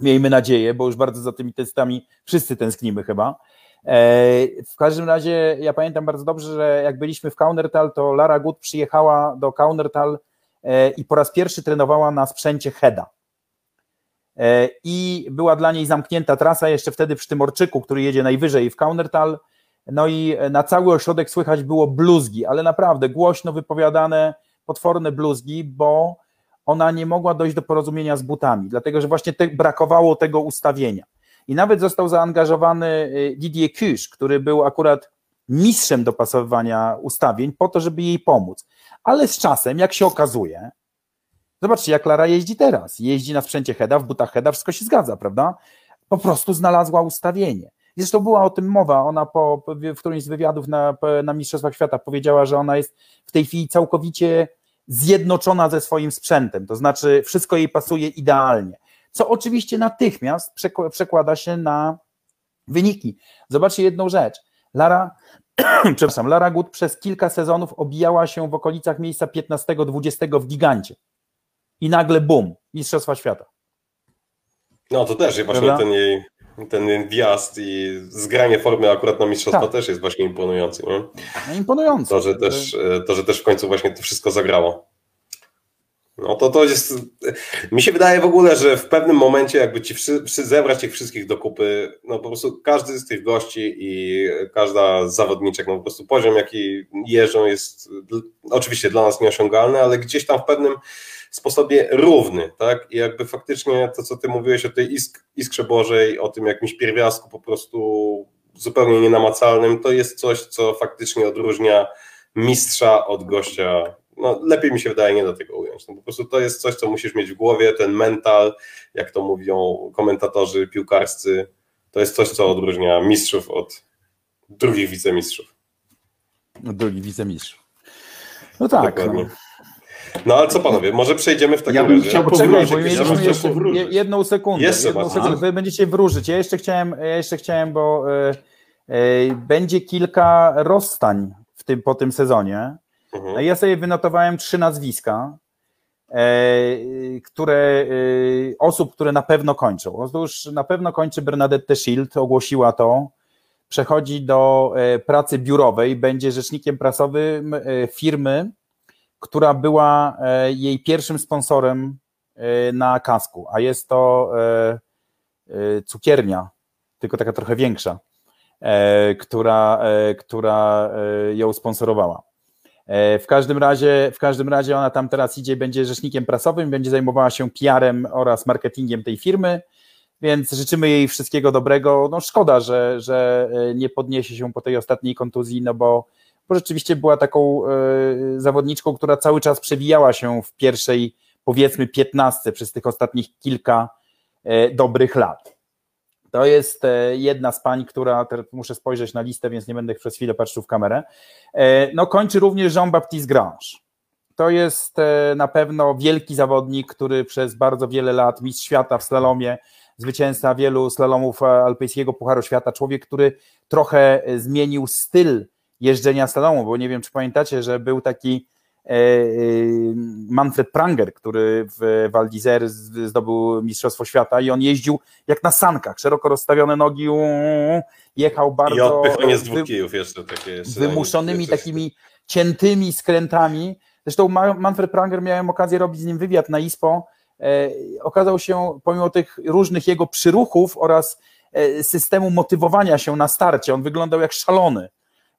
Miejmy nadzieję, bo już bardzo za tymi testami wszyscy tęsknimy chyba. E, w każdym razie ja pamiętam bardzo dobrze, że jak byliśmy w Countertal, to Lara Good przyjechała do Countertal i po raz pierwszy trenowała na sprzęcie Heda. E, i była dla niej zamknięta trasa jeszcze wtedy przy tym Orczyku, który jedzie najwyżej w Kaunertal, no i na cały ośrodek słychać było bluzgi, ale naprawdę głośno wypowiadane potworne bluzgi, bo ona nie mogła dojść do porozumienia z butami, dlatego że właśnie te, brakowało tego ustawienia. I nawet został zaangażowany y, Didier Kusz, który był akurat mistrzem dopasowywania ustawień po to, żeby jej pomóc. Ale z czasem, jak się okazuje, Zobaczcie, jak Lara jeździ teraz. Jeździ na sprzęcie Heda, w butach Heda, wszystko się zgadza, prawda? Po prostu znalazła ustawienie. Zresztą była o tym mowa, ona po, w którymś z wywiadów na, na Mistrzostwach Świata powiedziała, że ona jest w tej chwili całkowicie zjednoczona ze swoim sprzętem, to znaczy wszystko jej pasuje idealnie, co oczywiście natychmiast przekłada się na wyniki. Zobaczcie jedną rzecz. Lara, przepraszam, Lara przez kilka sezonów obijała się w okolicach miejsca 15-20 w gigancie i nagle bum, Mistrzostwa Świata. No to też właśnie ten jej ten wjazd i zgranie formy akurat na mistrzostwa tak. też jest właśnie imponujący. Nie? No, imponujący. To że, też, to, że też w końcu właśnie to wszystko zagrało. No to to jest. Mi się wydaje w ogóle, że w pewnym momencie, jakby ci wszyscy, zebrać ich wszystkich do kupy, no po prostu każdy z tych gości i każda z zawodniczek, no po prostu poziom, jaki jeżdżą, jest oczywiście dla nas nieosiągalny, ale gdzieś tam w pewnym sposobie równy, tak? I jakby faktycznie to, co ty mówiłeś o tej isk iskrze Bożej, o tym jakimś pierwiastku po prostu zupełnie nienamacalnym, to jest coś, co faktycznie odróżnia mistrza od gościa. No, lepiej mi się wydaje nie do tego ująć. No, po prostu to jest coś, co musisz mieć w głowie, ten mental, jak to mówią komentatorzy piłkarscy, to jest coś, co odróżnia mistrzów od drugich wicemistrzów. Od drugich wicemistrzów. No tak. No. No ale co panowie, może przejdziemy w takim ja bym razie. Chciał Poczekaj, bo mieliśmy ja jeszcze jedną sekundę. Jeszcze jedną sekundę. Wy będziecie wróżyć. Ja jeszcze chciałem, ja jeszcze chciałem bo y, y, będzie kilka rozstań w tym, po tym sezonie. Mhm. Ja sobie wynotowałem trzy nazwiska, y, które osób, które na pewno kończą. Otóż na pewno kończy Bernadette Schild, ogłosiła to. Przechodzi do pracy biurowej, będzie rzecznikiem prasowym firmy, która była e, jej pierwszym sponsorem e, na kasku, a jest to e, cukiernia, tylko taka trochę większa, która, która ją sponsorowała. W każdym razie, w każdym razie ona tam teraz idzie, będzie rzecznikiem prasowym, będzie zajmowała się PR-em oraz marketingiem tej firmy, więc życzymy jej wszystkiego dobrego. No szkoda, że, że nie podniesie się po tej ostatniej kontuzji, no bo bo rzeczywiście była taką e, zawodniczką, która cały czas przewijała się w pierwszej, powiedzmy, piętnastce przez tych ostatnich kilka e, dobrych lat. To jest e, jedna z pań, która, muszę spojrzeć na listę, więc nie będę przez chwilę patrzył w kamerę. No kończy również Jean-Baptiste Grange. To jest na pewno wielki zawodnik, który przez bardzo wiele lat mistrz świata w slalomie, zwycięzca wielu slalomów alpejskiego Pucharu Świata, człowiek, który trochę zmienił styl jeżdżenia slalomu, bo nie wiem, czy pamiętacie, że był taki E, e, Manfred Pranger, który w Val d'Isère zdobył Mistrzostwo Świata i on jeździł jak na sankach, szeroko rozstawione nogi, jechał bardzo... I odpychanie z dwóch kijów jeszcze takie. Jeszcze wymuszonymi takimi ciętymi skrętami. Zresztą Manfred Pranger, miałem okazję robić z nim wywiad na ISPO, e, okazał się, pomimo tych różnych jego przyruchów oraz systemu motywowania się na starcie, on wyglądał jak szalony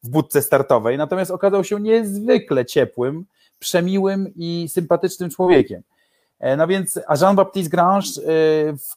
w budce startowej, natomiast okazał się niezwykle ciepłym, przemiłym i sympatycznym człowiekiem. E, no więc, a Jean-Baptiste Grange e, w,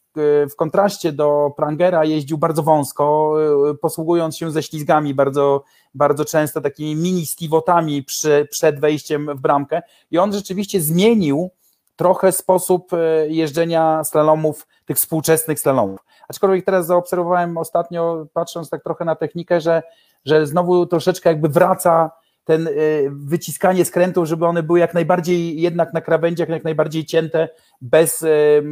w, kontraście do Prangera jeździł bardzo wąsko, e, posługując się ze ślizgami bardzo, bardzo często takimi mini stiwotami przy, przed wejściem w bramkę i on rzeczywiście zmienił trochę sposób jeżdżenia slalomów, tych współczesnych slalomów. Aczkolwiek teraz zaobserwowałem ostatnio, patrząc tak trochę na technikę, że, że znowu troszeczkę jakby wraca ten y, wyciskanie skrętów, żeby one były jak najbardziej jednak na krawędziach, jak najbardziej cięte, bez, y,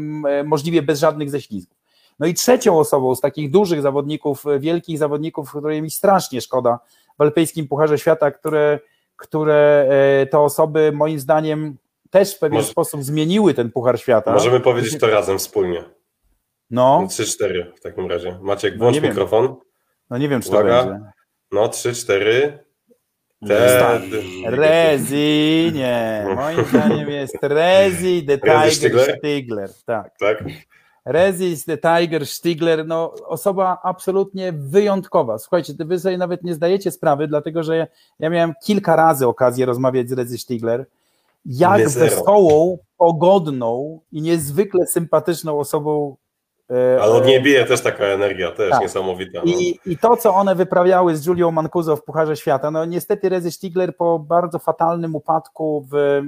możliwie bez żadnych ześlizgów. No i trzecią osobą z takich dużych zawodników, wielkich zawodników, której mi strasznie szkoda w Alpejskim Pucharze Świata, które, które y, to osoby moim zdaniem też w pewien Może... sposób zmieniły ten Puchar Świata. Możemy powiedzieć to razem wspólnie. No. 3-4 w takim razie. Maciek, włącz no mikrofon. Wiem. No nie wiem, czy Uwaga. to będzie. No, 3-4. Ted. Rezi, nie. Moim zdaniem jest Rezi the Tiger Stigler? Stigler. Tak. tak. Rezi the Tiger Stigler, no osoba absolutnie wyjątkowa. Słuchajcie, wy sobie nawet nie zdajecie sprawy, dlatego że ja miałem kilka razy okazję rozmawiać z Rezi Stigler. Jak wesołą, pogodną i niezwykle sympatyczną osobą Ale od niej bije też taka energia, też tak. niesamowita. No. I, I to, co one wyprawiały z Julią Mancuso w Pucharze Świata, no niestety Rezy Stigler po bardzo fatalnym upadku w,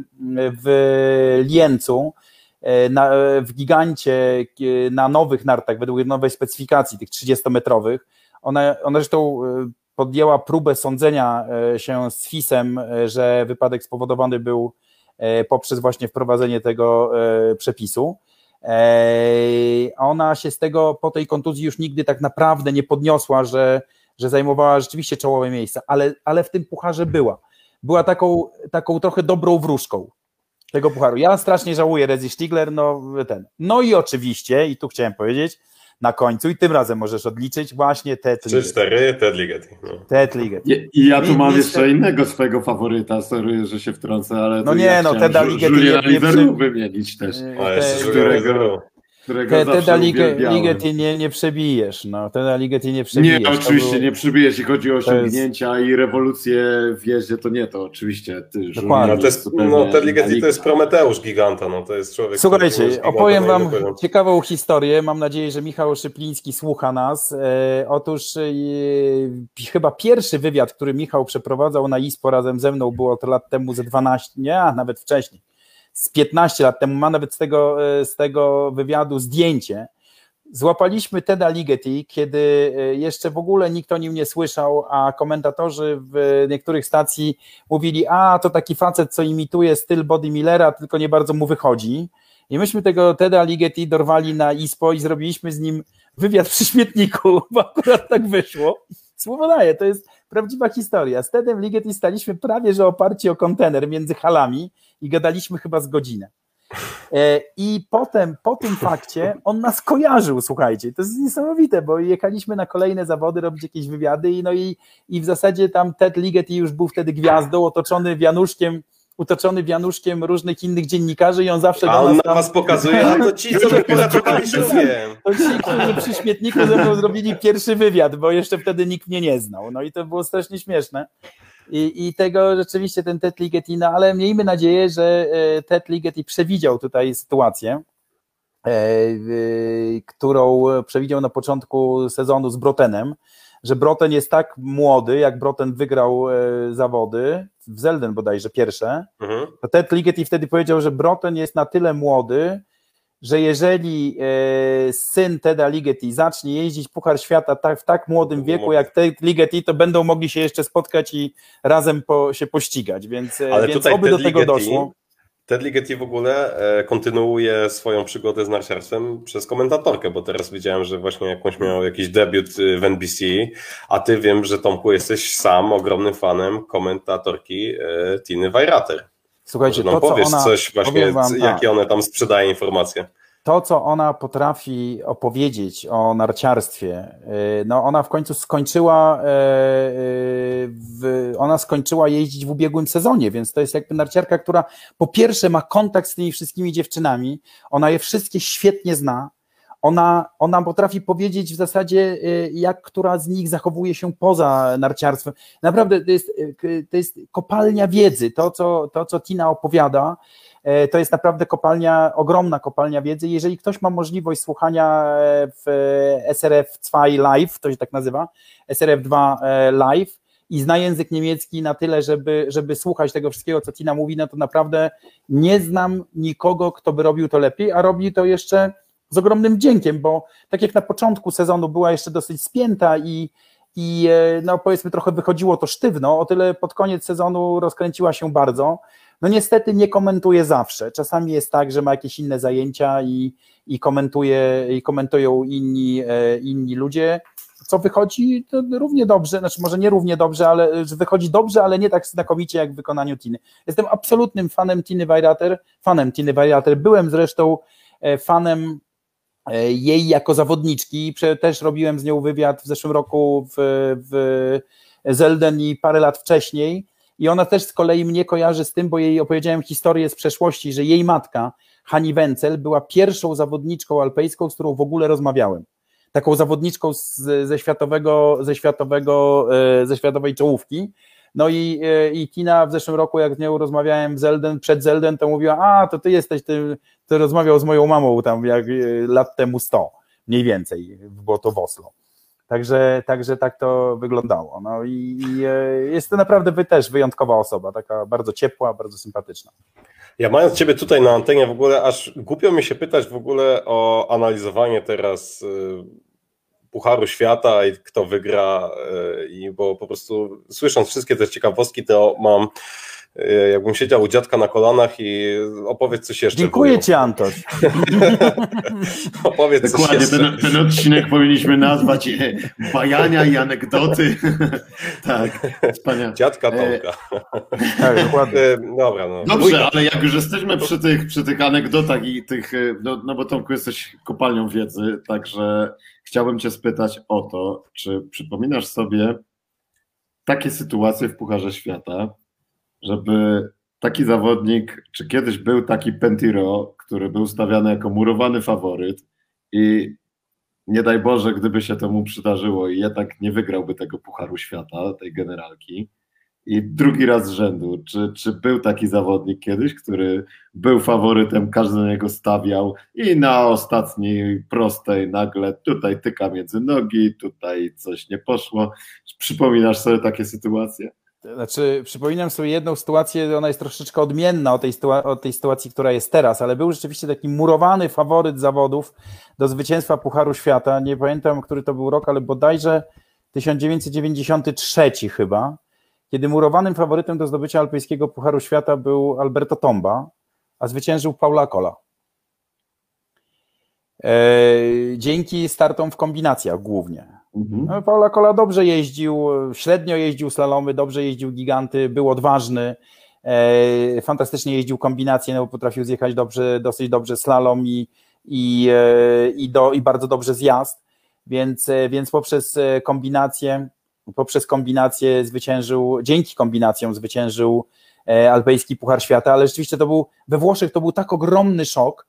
w Liencu, e, na, w gigancie e, na nowych nartach, według nowej specyfikacji, tych 30-metrowych, ona, ona zresztą podjęła próbę sądzenia się z FIS-em, że wypadek spowodowany był poprzez właśnie wprowadzenie tego przepisu. Ona się z tego po tej kontuzji już nigdy tak naprawdę nie podniosła, że, że zajmowała rzeczywiście czołowe miejsca, ale, ale w tym pucharze była. Była taką, taką trochę dobrą wróżką tego pucharu. Ja strasznie żałuję Rezi Stigler, no ten. No i oczywiście, i tu chciałem powiedzieć, na końcu i tym razem możesz odliczyć właśnie Ted Ligeti. 3-4, Ted Ligeti. No. Ted. I ja tu mam jeszcze innego swojego faworyta, sorry, że się wtrącę, ale no nie, ja no Teda Ligeti Juliana Liveru wymienić też. A jeszcze którego, te, Teda Ligeti nie, nie przebijesz, no. Teda Ligeti nie przebijesz. Nie, oczywiście był... nie przebijesz, jeśli chodzi o osiągnięcia jest... i rewolucję w jeździe, to nie, to oczywiście. Ty, Dokładnie. No, to jest, no, Ted Ligeti to jest Prometeusz giganta, no, to jest człowiek... Słuchajcie, opowiem wam ciekawą historię, mam nadzieję, że Michał Szypliński słucha nas. E, otóż e, chyba pierwszy wywiad, który Michał przeprowadzał na ISPO razem ze mną, było to lat temu ze 12, nie, a nawet wcześniej z 15 lat temu, ma nawet z tego, e, z tego wywiadu zdjęcie. Złapaliśmy Teda Ligeti, kiedy e, jeszcze w ogóle nikt o nim nie słyszał, a komentatorzy w niektórych stacji mówili, a to taki facet, co imituje styl Body Millera, tylko nie bardzo mu wychodzi. I myśmy tego Teda Ligeti dorwali na ISPO i zrobiliśmy z nim wywiad przy śmietniku, bo akurat tak wyszło. Słowo daję, to jest prawdziwa historia. Z Tedem Ligeti staliśmy prawie, że oparci o kontener między halami i gadaliśmy chyba z godzinę. E, I potem, po tym fakcie, on nas kojarzył, słuchajcie, to jest niesamowite, bo jechaliśmy na kolejne zawody, robić jakieś wywiady i no i, i w zasadzie tam Ted Ligeti już był wtedy gwiazdą, otoczony wianuszkiem utoczony wianuszkiem różnych innych dziennikarzy i on zawsze A on nas tam... was pokazuje, a to ci, co poratowali To ci, którzy przy śmietniku ze mną zrobili pierwszy wywiad, bo jeszcze wtedy nikt mnie nie znał. No i to było strasznie śmieszne. I, I tego rzeczywiście ten Ted Ligeti, no ale miejmy nadzieję, że e, Ted Ligeti przewidział tutaj sytuację, e, którą przewidział na początku sezonu z Brotenem, że Broten jest tak młody, jak Broten wygrał e, zawody, w Zelden bodajże pierwsze, mhm. to Ted Ligeti wtedy powiedział, że Broten jest na tyle młody, że jeżeli e, syn Teda Ligeti zacznie jeździć Puchar Świata tak, w tak młodym wieku jak Ted Ligeti, to będą mogli się jeszcze spotkać i razem po, się pościgać, więc, e, Ale więc oby do tego doszło. Ted Ligeti w ogóle e, kontynuuje swoją przygodę z narciarstwem przez komentatorkę, bo teraz widziałem, że właśnie jakąś miał jakiś debiut w NBC, a ty wiem, że Tomku jesteś sam ogromnym fanem komentatorki Tiny Weirater. Słuchajcie, no, to powiesz ona, coś właśnie, wam, jakie tak. one tam sprzedaje informacje. To, co ona potrafi opowiedzieć o narciarstwie, y, no ona w końcu skończyła, y, y, ona skończyła jeździć w ubiegłym sezonie, więc to jest jakby narciarka, która po pierwsze ma kontakt z tymi wszystkimi dziewczynami, ona je wszystkie świetnie zna, ona, ona potrafi powiedzieć w zasadzie, y, jak która z nich zachowuje się poza narciarstwem. Naprawdę to jest, to jest kopalnia wiedzy. To co, to, co Tina opowiada, to jest naprawdę kopalnia, ogromna kopalnia wiedzy. Jeżeli ktoś ma możliwość słuchania w SRF 2 Live, to się tak nazywa, SRF 2 Live, i zna język niemiecki na tyle, żeby, żeby słuchać tego wszystkiego, co Tina mówi, no to naprawdę nie znam nikogo, kto by robił to lepiej, a robi to jeszcze z ogromnym wdziękiem, bo tak jak na początku sezonu była jeszcze dosyć spięta i, i e, no powiedzmy trochę wychodziło to sztywno, o tyle pod koniec sezonu rozkręciła się bardzo. No niestety nie komentuje zawsze. Czasami jest tak, że ma jakieś inne zajęcia i, i, komentuje, i komentują inni, e, inni ludzie. Co wychodzi równie dobrze, znaczy może nie równie dobrze, ale wychodzi dobrze, ale nie tak znakomicie jak w wykonaniu Tiny. Jestem absolutnym fanem Tiny Weirater, fanem Tiny Weirater. Byłem zresztą e, fanem E, jej jako zawodniczki. Też robiłem z nią wywiad w zeszłym roku w, w Zelden i parę lat wcześniej. I ona też z kolei mnie kojarzy z tym, bo jej opowiedziałem historię z przeszłości, że jej matka, Hani Wencel, była pierwszą zawodniczką alpejską, z którą w ogóle rozmawiałem. Taką zawodniczką z, ze, światowego, ze, światowego, e, ze światowej czołówki. No i, e, i Tina w zeszłym roku, jak z nią rozmawiałem w Zelden, przed Zelden, to mówiła, a to ty jesteś tym, to rozmawiał z moją mamą tam jak e, lat temu 100, mniej więcej, było to w Oslo. Także, także tak to wyglądało. No i, i e, jest to naprawdę wy też wyjątkowa osoba, taka bardzo ciepła, bardzo sympatyczna. Ja mając Ciebie tutaj na antenie w ogóle, aż głupio mi się pytać w ogóle o analizowanie teraz Pucharu Świata i kto wygra, e, i bo po prostu słysząc wszystkie te ciekawostki, to mam e, jakbym siedział u dziadka na kolanach i opowiedz coś jeszcze. Dziękuję. Ci, Antoś. opowiedz Dokładnie, coś jeszcze. Ten, ten odcinek powinniśmy nazwać e, bajania i anegdoty. tak, wspaniale. Dziadka Tomka. tak, dokładnie. Dobra, no. Dobrze, ale jak już jesteśmy przy tych, przy tych anegdotach i tych, no, no bo Tomku jesteś kopalnią wiedzy, także Chciałbym Cię spytać o to, czy przypominasz sobie takie sytuacje w Pucharze Świata, żeby taki zawodnik, czy kiedyś był taki Pentiro, który był stawiany jako murowany faworyt i nie daj Boże, gdyby się to mu przydarzyło i jednak nie wygrałby tego Pucharu Świata, tej generalki, i drugi raz z rzędu. Czy, czy był taki zawodnik kiedyś, który był faworytem, każdy na niego stawiał i na ostatniej prostej nagle tutaj tyka między nogi, tutaj coś nie poszło. Przypominasz sobie takie sytuacje? Znaczy, przypominam sobie jedną sytuację, ona jest troszeczkę odmienna od tej, od tej sytuacji, która jest teraz, ale był rzeczywiście taki murowany faworyt zawodów do zwycięstwa Pucharu Świata. Nie pamiętam, który to był rok, ale bodajże 1993 chyba kiedy murowanym faworytem do zdobycia alpejskiego Pucharu Świata był Alberto Tomba, a zwyciężył Paula Kola. E, dzięki startom w kombinacjach głównie. Mhm. No, Paula Kola dobrze jeździł, średnio jeździł slalomy, dobrze jeździł giganty, był odważny, e, fantastycznie jeździł kombinacje, no, potrafił zjechać dobrze, dosyć dobrze slalom i, i, e, i, do, i bardzo dobrze zjazd, więc, więc poprzez kombinację poprzez kombinację zwyciężył, dzięki kombinacjom zwyciężył e, alpejski Puchar Świata, ale rzeczywiście to był, we Włoszech to był tak ogromny szok,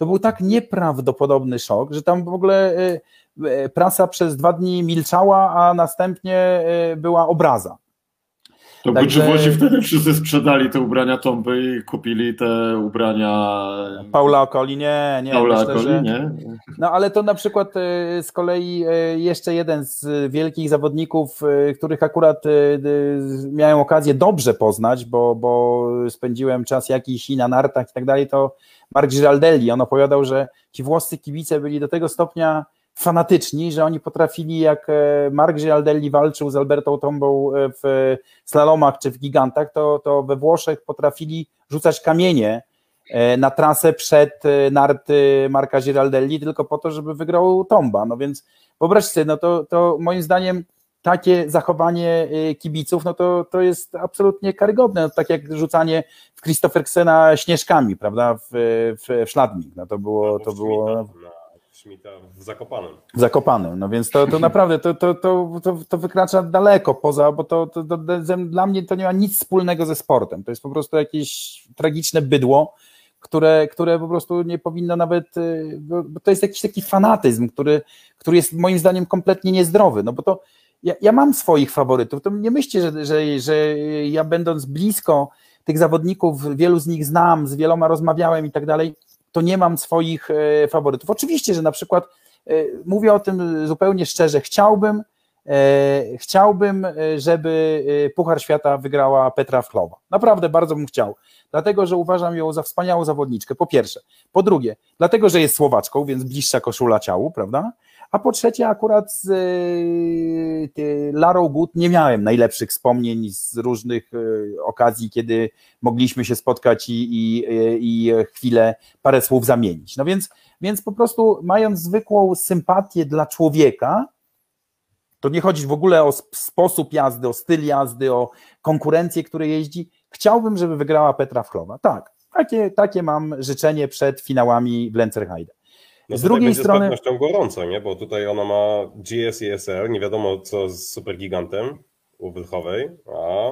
to był tak nieprawdopodobny szok, że tam w ogóle e, e, prasa przez dwa dni milczała, a następnie była obraza. To Także... Włosi wtedy wszyscy sprzedali te ubrania Tomby i kupili te ubrania... Paula Okoli, nie, nie. Paula myślę, Okoli, że... nie? No ale to na przykład e, z kolei e, jeszcze jeden z wielkich zawodników, e, których akurat miałem okazję dobrze poznać, bo, bo spędziłem czas jakiś i na nartach i tak dalej, to Mark Giraldelli. On opowiadał, że ci włoscy kibice byli do tego stopnia fanatyczni, że oni potrafili, jak e, Mark Giraldelli walczył z Albertą Tombą e, w slalomach czy w gigantach, to, to we Włoszech potrafili rzucać kamienie e, na trasę przed narty Marka Giraldelli tylko po to, żeby wygrał Tomba. No więc wyobraźcie sobie, no to, to moim zdaniem takie zachowanie kibiców, no to, to jest absolutnie karygodne, no, tak jak rzucanie w Christophersena śnieżkami, prawda, w, w, w szladnik, no to było, to było Schmidta w Zakopanem. W Zakopanem, no więc to, to naprawdę to, to, to, to, wykracza daleko poza, bo to, to, to, dla mnie to nie ma nic wspólnego ze sportem. To jest po prostu jakieś tragiczne bydło, które, które po prostu nie powinno nawet, y, bo to jest jakiś taki fanatyzm, który, który jest moim zdaniem kompletnie niezdrowy, no bo to ja, ja mam swoich faworytów, to nie myślcie, że, że, że ja będąc blisko tych zawodników, wielu z nich znam, z wieloma rozmawiałem i tak dalej, to nie mam swoich e, faworytów. Oczywiście, że na przykład e, mówię o tym zupełnie szczerze, chciałbym, e, chciałbym, żeby Puchar Świata wygrała Petra Wchlowa. Naprawdę bardzo bym chciał, dlatego że uważam ją za wspaniałą zawodniczkę, po pierwsze. Po drugie, dlatego że jest Słowaczką, więc bliższa koszula ciału, prawda? A po trzecie, akurat z y, Larą Gut nie miałem najlepszych wspomnień z różnych y, okazji, kiedy mogliśmy się spotkać i, i, i chwilę parę słów zamienić. No więc, więc po prostu mając zwykłą sympatię dla człowieka, to nie chodzi w ogóle o sposób jazdy, o styl jazdy, o konkurencję, które jeździ. Chciałbym, żeby wygrała Petra Wchlowa. Tak, takie, takie mam życzenie przed finałami w Lenzerheide. No z drugiej strony. Z pewnością gorąco, nie? Bo tutaj ona ma GS i SL, nie wiadomo co z supergigantem u Wilchowej, a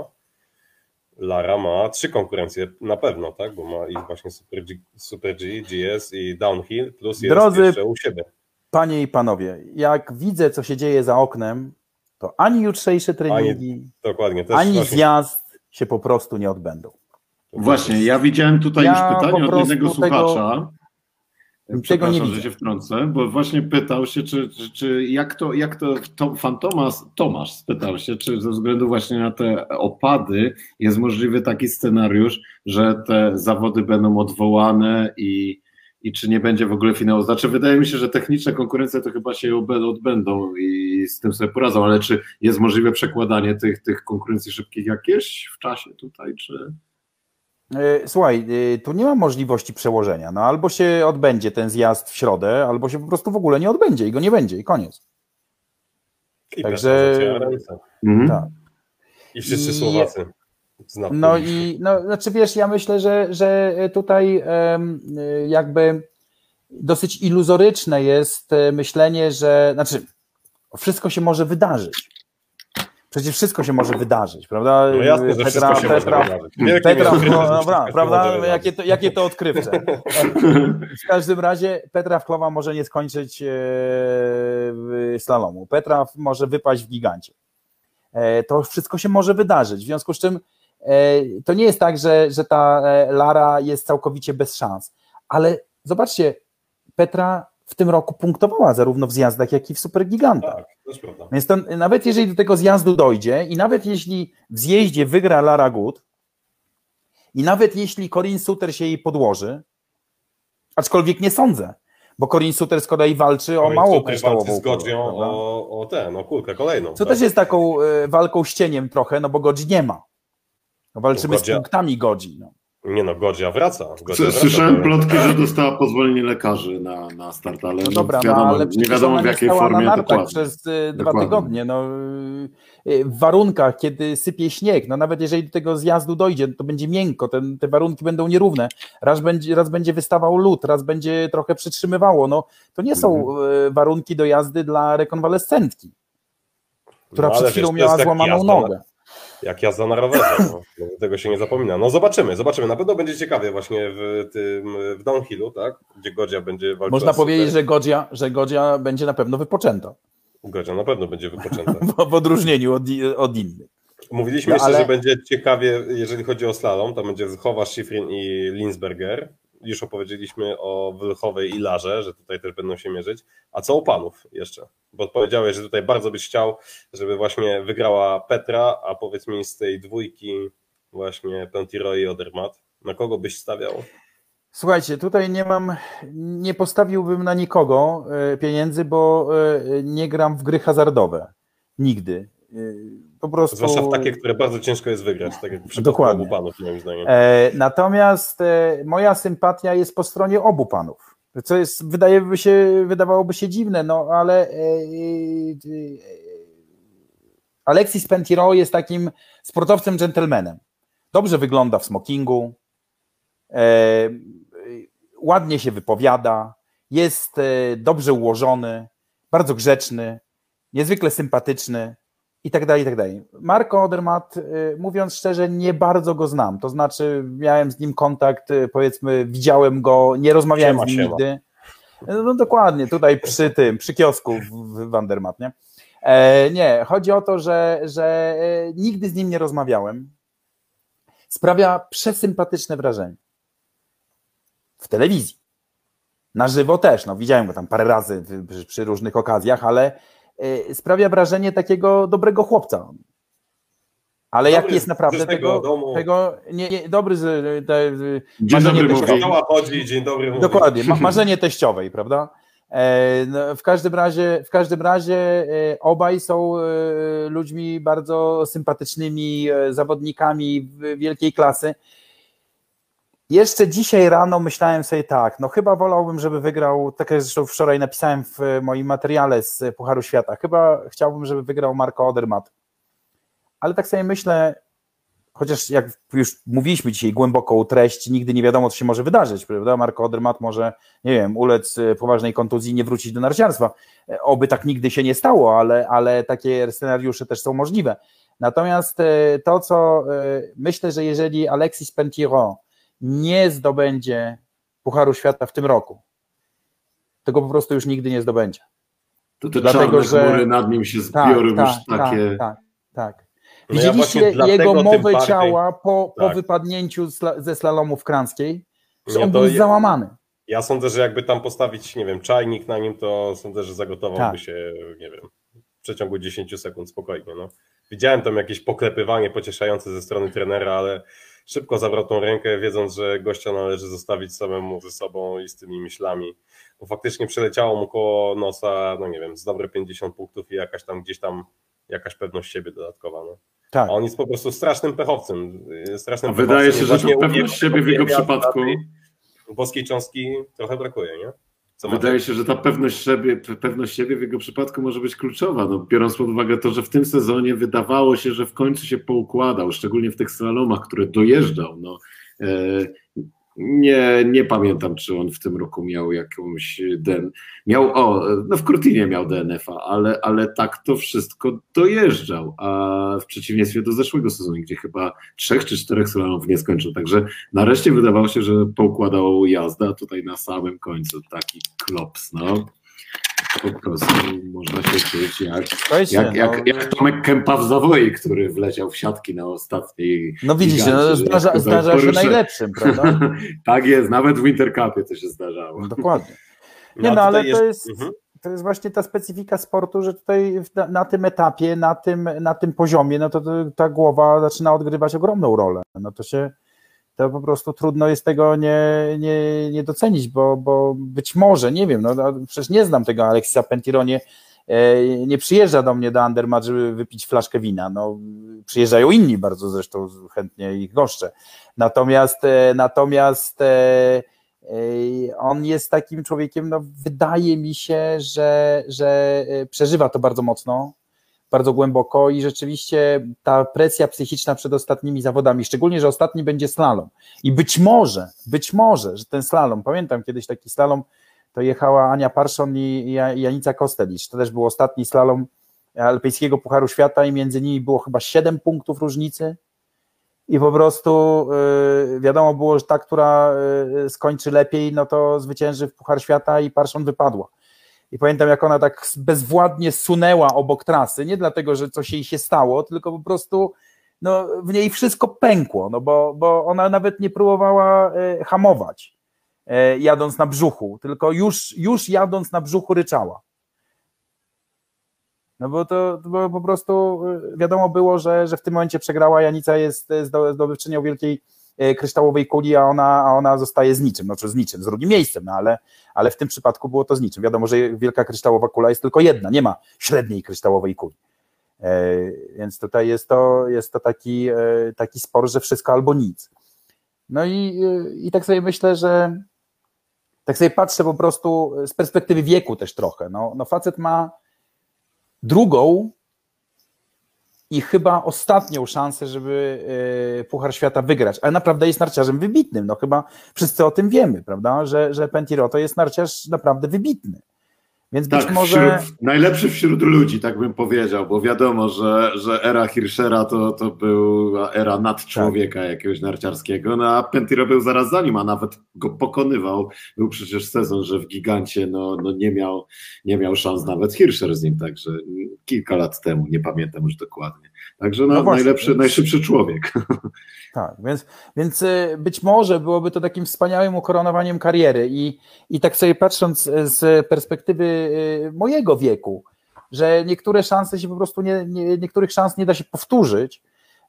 Lara ma trzy konkurencje na pewno, tak? Bo ma ich właśnie Super G, Super G GS i Downhill, plus jest Drodzy jeszcze u siebie. Panie i panowie, jak widzę, co się dzieje za oknem, to ani jutrzejsze treningi, ani, dokładnie, ani właśnie... zjazd się po prostu nie odbędą. Właśnie, ja widziałem tutaj ja już pytanie od jednego słuchacza. Tego nie że się wtrącę, bo właśnie pytał się, czy, czy, czy jak to, jak to, to Fantomas, Tomasz spytał się, czy ze względu właśnie na te opady jest możliwy taki scenariusz, że te zawody będą odwołane i, i czy nie będzie w ogóle finału. Znaczy, wydaje mi się, że techniczne konkurencje to chyba się odbędą i z tym sobie poradzą, ale czy jest możliwe przekładanie tych, tych konkurencji szybkich jakieś w czasie tutaj, czy... E, słuchaj, e, tu nie ma możliwości przełożenia. No albo się odbędzie ten zjazd w środę, albo się po prostu w ogóle nie odbędzie i go nie będzie i koniec. I Także mhm. tak. I wszyscy Słowacy. No i no, znaczy wiesz, ja myślę, że, że tutaj jakby dosyć iluzoryczne jest e, myślenie, że znaczy wszystko się może wydarzyć. Przecież wszystko się może wydarzyć, prawda? No jasne, Petra, wszystko się Petra, może wydarzyć. Petra, no, dobra, prawda? Jakie to, jakie to odkrywcze. W każdym razie Petra Wklowa może nie skończyć e, slalomu. Petra może wypaść w gigancie. E, to wszystko się może wydarzyć. W związku z czym e, to nie jest tak, że, że ta Lara jest całkowicie bez szans. Ale zobaczcie, Petra w tym roku punktowała zarówno w zjazdach, jak i w supergigantach. Tak. Więc to, nawet jeżeli do tego zjazdu dojdzie i nawet jeśli w zjeździe wygra Lara Good i nawet jeśli Corinne Suter się jej podłoży, aczkolwiek nie sądzę, bo Corinne Suter z kolei walczy Corinne o mało kryształową z Godzią o, o ten, o kulkę kolejną. Co tak? też jest taką y, walką z cieniem trochę, no bo Godzi nie ma. No walczymy z punktami Godzi. No. Nie no, Godzia wraca. Godzia Słyszałem wraca, plotki, że dostała pozwolenie lekarzy na, na start, ale, no dobra, no, wiadomo, no, ale nie wiadomo w jakiej formie na dokładnie. przez y, dwa tygodnie. No, y, w warunkach, kiedy sypie śnieg, no nawet jeżeli do tego zjazdu dojdzie, to będzie miękko, ten, te warunki będą nierówne. Raz będzie, raz będzie wystawał lód, raz będzie trochę przytrzymywało. No, to nie są mhm. Y, warunki do jazdy dla rekonwalescentki, która no, przed chwilą wiesz, miała złamaną nogę. Jak jazda na rowerze, no. tego się nie zapomina. No zobaczymy, zobaczymy. Na pewno będzie ciekawie właśnie w tym w downhillu, tak? Gdzie Godzia będzie walczyła. Można powiedzieć, że Godzia, że Godzia będzie na pewno wypoczęta. Godzia na pewno będzie wypoczęta. w odróżnieniu od, od innych. Mówiliśmy no, jeszcze, ale... że będzie ciekawie, jeżeli chodzi o slalom, to będzie Chowa, Schifrin i Linsberger. Już opowiedzieliśmy o Wylchowej i Larze, że tutaj też będą się mierzyć. A co u panów jeszcze? Bo powiedziałeś, że tutaj bardzo byś chciał, żeby właśnie wygrała Petra, a powiedz mi z tej dwójki właśnie Pentiro i Odermat, na kogo byś stawiał? Słuchajcie, tutaj nie mam, nie postawiłbym na nikogo e, pieniędzy, bo e, nie gram w gry hazardowe. Nigdy. E, po prostu... Zwłaszcza w takie, które bardzo ciężko jest wygrać, tak jak w Dokładnie. obu panów, moim zdaniem. Natomiast moja sympatia jest po stronie obu panów. Co jest, wydaje się, wydawałoby się dziwne, no ale Alexis Pentiro jest takim sportowcem gentlemanem. Dobrze wygląda w smokingu, ładnie się wypowiada, jest e, dobrze ułożony, bardzo grzeczny, niezwykle sympatyczny i tak dalej, i tak dalej. Marco Odermatt, e, mówiąc szczerze, nie bardzo go znam, to znaczy miałem z nim kontakt, e, powiedzmy, widziałem go, nie rozmawiałem siema, z nim nigdy. No dokładnie, tutaj przy tym, przy kiosku w Wandermat, nie? E, nie, chodzi o to, że, że nigdy z nim nie rozmawiałem. Sprawia przesympatyczne wrażenie w telewizji. Na żywo też, no widziałem go tam parę razy przy, przy różnych okazjach, ale y, sprawia wrażenie takiego dobrego chłopca. Ale dobry, jak jest naprawdę tego, domu. tego nie, nie, dobry z te, dzień dobry teściowej. chodzi, dzień dobry mówi. Dokładnie, ma, marzenie teściowej, prawda? E, no, w każdym razie, w każdym razie e, obaj są e, ludźmi bardzo sympatycznymi, e, zawodnikami wielkiej klasy. Jeszcze dzisiaj rano myślałem sobie tak, no chyba wolałbym, żeby wygrał, tak jak zresztą wczoraj napisałem w moim materiale z Pucharu Świata, chyba chciałbym, żeby wygrał Marco Odermatt. Ale tak sobie myślę, chociaż jak już mówiliśmy dzisiaj głęboko o treści, nigdy nie wiadomo, co się może wydarzyć, prawda? Marco Odermatt może, nie wiem, ulec poważnej kontuzji, nie wrócić do narciarstwa. Oby tak nigdy się nie stało, ale, ale takie scenariusze też są możliwe. Natomiast e, to, co e, myślę, że jeżeli Alexis Pentiro nie zdobędzie Pucharu Świata w tym roku, tego po prostu już nigdy nie zdobędzie. To te Dlatego, że nad nim się tak, zbiorą tak, już tak, takie... Tak, tak. No Widzieliście ja jego mowę bardziej... ciała po, po tak. wypadnięciu ze slalomu w Kranskiej? Że on był ja, załamany. Ja sądzę, że jakby tam postawić, nie wiem, czajnik na nim, to sądzę, że zagotowałby tak. się, nie wiem, w przeciągu 10 sekund spokojnie. No. Widziałem tam jakieś poklepywanie pocieszające ze strony trenera, ale szybko zabrał tą rękę, wiedząc, że gościa należy zostawić samemu ze sobą i z tymi myślami. Bo faktycznie przeleciało mu koło nosa, no nie wiem, z dobre 50 punktów i jakaś tam gdzieś tam jakaś pewność siebie dodatkowa. No. Tak. A on jest po prostu strasznym pechowcem. Strasznym Wydaje się, że to pewność siebie w jego przypadku. Boskiej cząstki trochę brakuje, nie? Co Wydaje się, że ta pewność siebie, pewność siebie w jego przypadku może być kluczowa, no, biorąc pod uwagę to, że w tym sezonie wydawało się, że w końcu się poukładał, szczególnie w tych slalomach, które dojeżdżał. No, e, nie, nie pamiętam, czy on w tym roku miał jakąś den. Miał, o, no w Kurtinie miał DNF-a, ale, ale tak to wszystko dojeżdżał. A w przeciwieństwie do zeszłego sezonu, gdzie chyba trzech czy czterech slalomów nie skończył. Także nareszcie wydawało się, że poukładał jazdę, a tutaj na samym końcu taki klops. No po prostu można się czuć jak, jak, jak, no, jak Tomek Kępa w Zawoi, który wleciał w siatki na ostatniej. No widzicie, no, zdarza, zdarza się najlepszym, prawda? tak jest, nawet w Intercupie to się zdarzało. No, dokładnie. Nie, no, ale to jest, mhm. to jest właśnie ta specyfika sportu, że tutaj na, na, tym etapie, na tym, na tym poziomie, no to, to ta głowa zaczyna odgrywać ogromną rolę. No to się to po prostu trudno jest tego nie, nie, nie docenić, bo, bo być może, nie wiem, no, no przecież nie znam tego Alexa Pentironie, nie, nie przyjeżdża do mnie do Andermatt, żeby wypić flaszkę wina. No, przyjeżdżają inni bardzo zresztą chętnie ich goszczę. Natomiast, e, natomiast e, e, on jest takim człowiekiem, no, wydaje mi się, że, że przeżywa to bardzo mocno, bardzo głęboko i rzeczywiście ta presja psychiczna przed ostatnimi zawodami, szczególnie, że ostatni będzie slalom. I być może, być może, że ten slalom, pamiętam kiedyś taki slalom, to jechała Ania Parszon i Janica Kostelicz. To też był ostatni slalom Alpejskiego Pucharu Świata i między nimi było chyba 7 punktów różnicy. I po prostu yy, wiadomo było, że ta, która yy, skończy lepiej, no to zwycięży w Puchar Świata i Parszon wypadła. I pamiętam, jak ona tak bezwładnie sunęła obok trasy, nie dlatego, że coś jej się stało, tylko po prostu no, w niej wszystko pękło, no bo, bo ona nawet nie próbowała e, hamować, e, jadąc na brzuchu, tylko już, już jadąc na brzuchu ryczała. No bo to, to po prostu e, wiadomo było, że, że w tym momencie przegrała, Janica jest zdobywczynią wielkiej kryształowej kuli, a ona, a ona zostaje z niczym, znaczy z niczym, z drugim miejscem, no ale, ale w tym przypadku było to z niczym. Wiadomo, że wielka kryształowa kula jest tylko jedna, nie ma średniej kryształowej kuli. E, więc tutaj jest to, jest to taki, e, taki spor, że wszystko albo nic. No i, e, i tak sobie myślę, że tak sobie patrzę po prostu z perspektywy wieku też trochę. No, no facet ma drugą i chyba ostatnią szansę, żeby Puchar Świata wygrać. Ale naprawdę jest narciarzem wybitnym. No chyba wszyscy o tym wiemy, prawda? Że, że Pentiro to jest narciarz naprawdę wybitny. Więc tak, być może. Wśród, najlepszy wśród ludzi, tak bym powiedział, bo wiadomo, że, że era Hirschera to, to była era nadczłowieka tak. jakiegoś narciarskiego, no a Pentiro był zaraz za nim, a nawet go pokonywał. Był przecież sezon, że w gigancie no, no nie, miał, nie miał szans nawet Hirscher z nim, także kilka lat temu, nie pamiętam już dokładnie. Także no, no właśnie, najlepszy, więc... najszybszy człowiek. Tak, więc, więc y, być może byłoby to takim wspaniałym ukoronowaniem kariery i, i tak sobie patrząc z perspektywy y, mojego wieku, że niektóre szanse się po prostu nie, nie niektórych szans nie da się powtórzyć,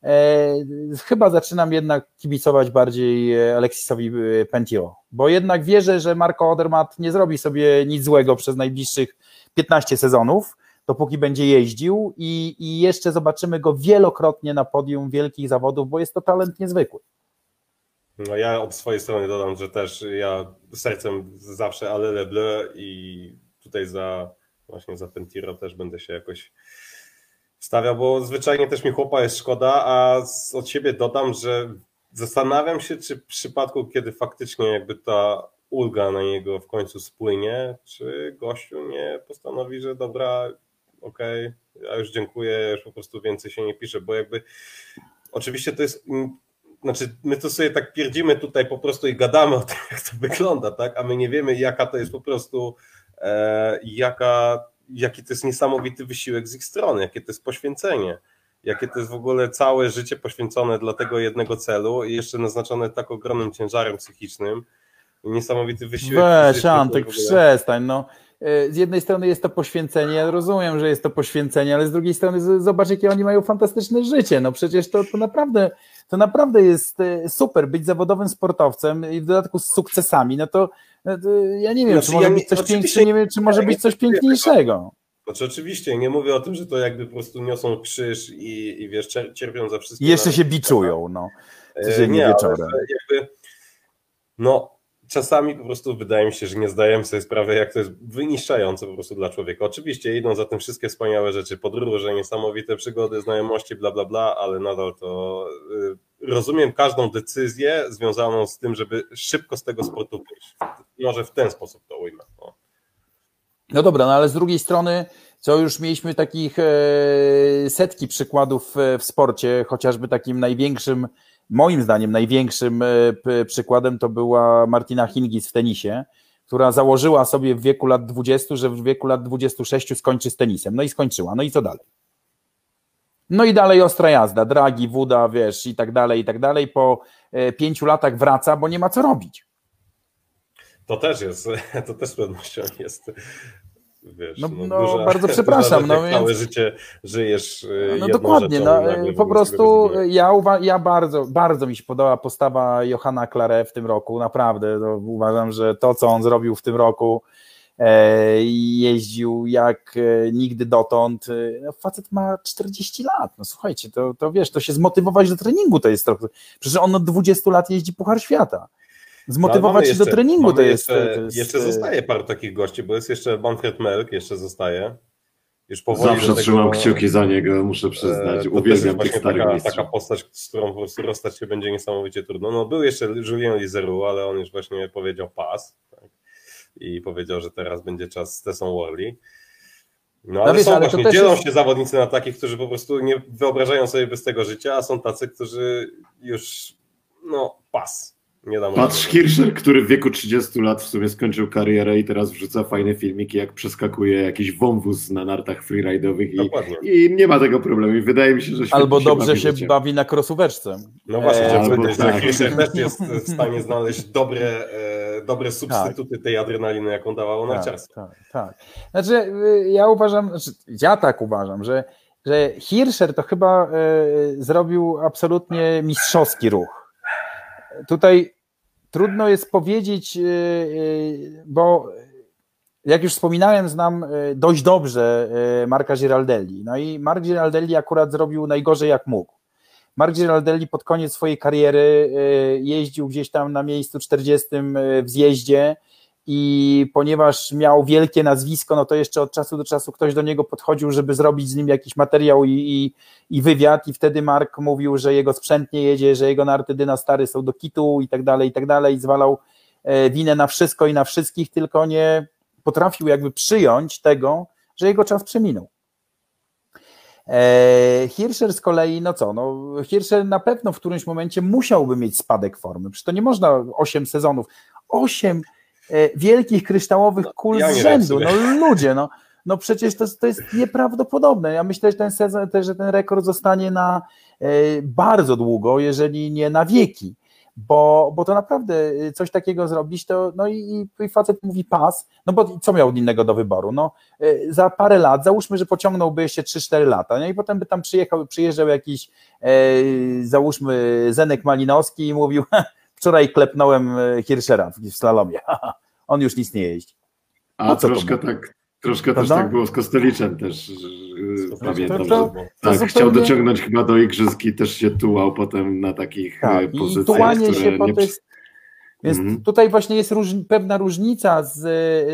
e, chyba zaczynam jednak kibicować bardziej Alexisowi y, Pentio, bo jednak wierzę, że Marco Odermatt nie zrobi sobie nic złego przez najbliższych 15 sezonów, dopóki będzie jeździł i, i jeszcze zobaczymy go wielokrotnie na podium wielkich zawodów, bo jest to talent niezwykły. No ja od swojej strony dodam, że też ja sercem zawsze ale Leble i tutaj za właśnie za Pentiro też będę się jakoś stawiał, bo zwyczajnie też mi chłopa jest szkoda, a od siebie dodam, że zastanawiam się, czy w przypadku, kiedy faktycznie jakby ta ulga na niego w końcu spłynie, czy gościu nie postanowi, że dobra, okej, okay, ja już dziękuję, już po prostu więcej się nie pisze, bo jakby oczywiście to jest, znaczy my to sobie tak pierdzimy tutaj po prostu i gadamy o tym, jak to wygląda, tak, a my nie wiemy jaka to jest po prostu, jaka, jaki to jest niesamowity wysiłek z ich strony, jakie to jest poświęcenie, jakie to jest w ogóle całe życie poświęcone dla tego jednego celu i jeszcze naznaczone tak ogromnym ciężarem psychicznym, niesamowity wysiłek. Weź Antek, przestań, no z jednej strony jest to poświęcenie, ja rozumiem, że jest to poświęcenie, ale z drugiej strony zobacz, jakie oni mają fantastyczne życie. No przecież to, to naprawdę to naprawdę jest e, super być zawodowym sportowcem i w dodatku z sukcesami. No to ja nie wiem, znaczy, czy może ja być coś piękniejszego, nie wiem, czy może być coś piękniejszego. Znaczy oczywiście, nie mówię o tym, że to jakby po prostu niosą krzyż i, i wiesz, cierpią za wszystko. Jeszcze się biczują, no. E, nie, wieczorem. jakby, no, czasami po prostu wydaje mi się, że nie zdajemy sobie sprawy, jak to jest wyniszczające po prostu dla człowieka. Oczywiście idą za tym wszystkie wspaniałe rzeczy, podróże, niesamowite przygody, znajomości, bla, bla, bla, ale nadal to y, rozumiem każdą decyzję związaną z tym, żeby szybko z tego sportu wyjść. Może w ten sposób to ujmę. No. no dobra, no ale z drugiej strony co już mieliśmy takich e, setki przykładów w sporcie, chociażby takim największym moim zdaniem największym e, przykładem to była Martina Hingis w tenisie, która założyła sobie w wieku lat 20, że w wieku lat 26 skończy z tenisem. No i skończyła. No i co dalej? No i dalej ostra jazda, dragi, wuda, wiesz, i tak dalej, i tak dalej. Po e, pięciu latach wraca, bo nie ma co robić. To też jest, to też z pewnością jest Wiesz, no, no, no bardzo przepraszam. No, więc... Całe życie żyjesz. Y, no dokładnie. No, po prostu ja, ja bardzo, bardzo mi się podoba postawa Johanna Clare w tym roku. Naprawdę. No, uważam, że to, co on zrobił w tym roku, e, jeździł jak e, nigdy dotąd. E, no, facet ma 40 lat. No słuchajcie, to, to wiesz, to się zmotywować do treningu to jest trochę. Przecież on od 20 lat jeździ Puchar Świata zmotywować no, się do treningu. To jest, jeszcze, to jest, jeszcze zostaje paru takich gości, bo jest jeszcze Manfred Melk, jeszcze zostaje. Już Zawsze trzymam kciuki za niego, muszę przyznać. E, Uwielbiam tych starych taka, taka postać, z którą po prostu rozstać się będzie niesamowicie trudno. No, był jeszcze Julien Lizeru, ale on już właśnie powiedział pas? I powiedział, że teraz będzie czas z Tessą Worley. No ale no, wiesz, są ale właśnie, dzielą jest... się zawodnicy na takich, którzy po prostu nie wyobrażają sobie bez tego życia, a są tacy, którzy już no pas Nie dam Patrz Hirscher, który w wieku 30 lat w sumie skończył karierę i teraz wrzuca fajne filmiki, jak przeskakuje jakiś wąwóz na nartach freeride'owych i, i nie ma tego problemu. I wydaje mi się, że Albo dobrze się bawi, bawi na krosóweczce. No właśnie, eee, albo powiedzieć, tak. że Hirscher też jest w stanie znaleźć dobre, e, dobre substytuty tak. tej adrenaliny, jaką dawało tak, narciarstwo. Tak, tak. Znaczy, y, ja uważam, znaczy, ja tak uważam, że że Hirscher to chyba e, zrobił absolutnie mistrzowski ruch. Tutaj trudno jest powiedzieć, e, e, bo jak już wspominałem, znam dość dobrze Marka Giraldelli. No i Mark Giraldelli akurat zrobił najgorzej jak mógł. Mark Giraldelli pod koniec swojej kariery jeździł gdzieś tam na miejscu 40 w zjeździe i ponieważ miał wielkie nazwisko, no to jeszcze od czasu do czasu ktoś do niego podchodził, żeby zrobić z nim jakiś materiał i, i, i wywiad. I wtedy Mark mówił, że jego sprzęt nie jedzie, że jego narty dynastary są do kitu i tak dalej, i tak dalej, zwalał e, winę na wszystko i na wszystkich, tylko nie potrafił jakby przyjąć tego, że jego czas przeminął. E, Hirscher z kolei, no co, no Hirscher na pewno w którymś momencie musiałby mieć spadek formy, przecież to nie można 8 sezonów, 8 E, wielkich kryształowych no, kul ja z rzędu. No ludzie, no, no przecież to, to jest nieprawdopodobne. Ja myślę, że ten sezon, że ten rekord zostanie na e, bardzo długo, jeżeli nie na wieki. Bo, bo to naprawdę e, coś takiego zrobić, to no i, i facet mówi pas, no bo co miał innego do wyboru? No, za parę lat, załóżmy, że pociągnąłby jeszcze 3-4 lata, no i potem by tam przyjechał, przyjeżdżał jakiś, e, załóżmy, Zenek Malinowski i mówił, Wczoraj klepnąłem e, Hirschera w slalomie. On już nic nie jeździ. A troszkę tak, troszkę też tak było z Kosteliczem też. Pamiętam, to, to, to, tak, zupełnie... chciał dociągnąć chyba do igrzysk i też się tułał potem na takich tak, e, pozycjach. I tułanie się nie... jest, więc mhm. tutaj właśnie jest róż, pewna różnica z,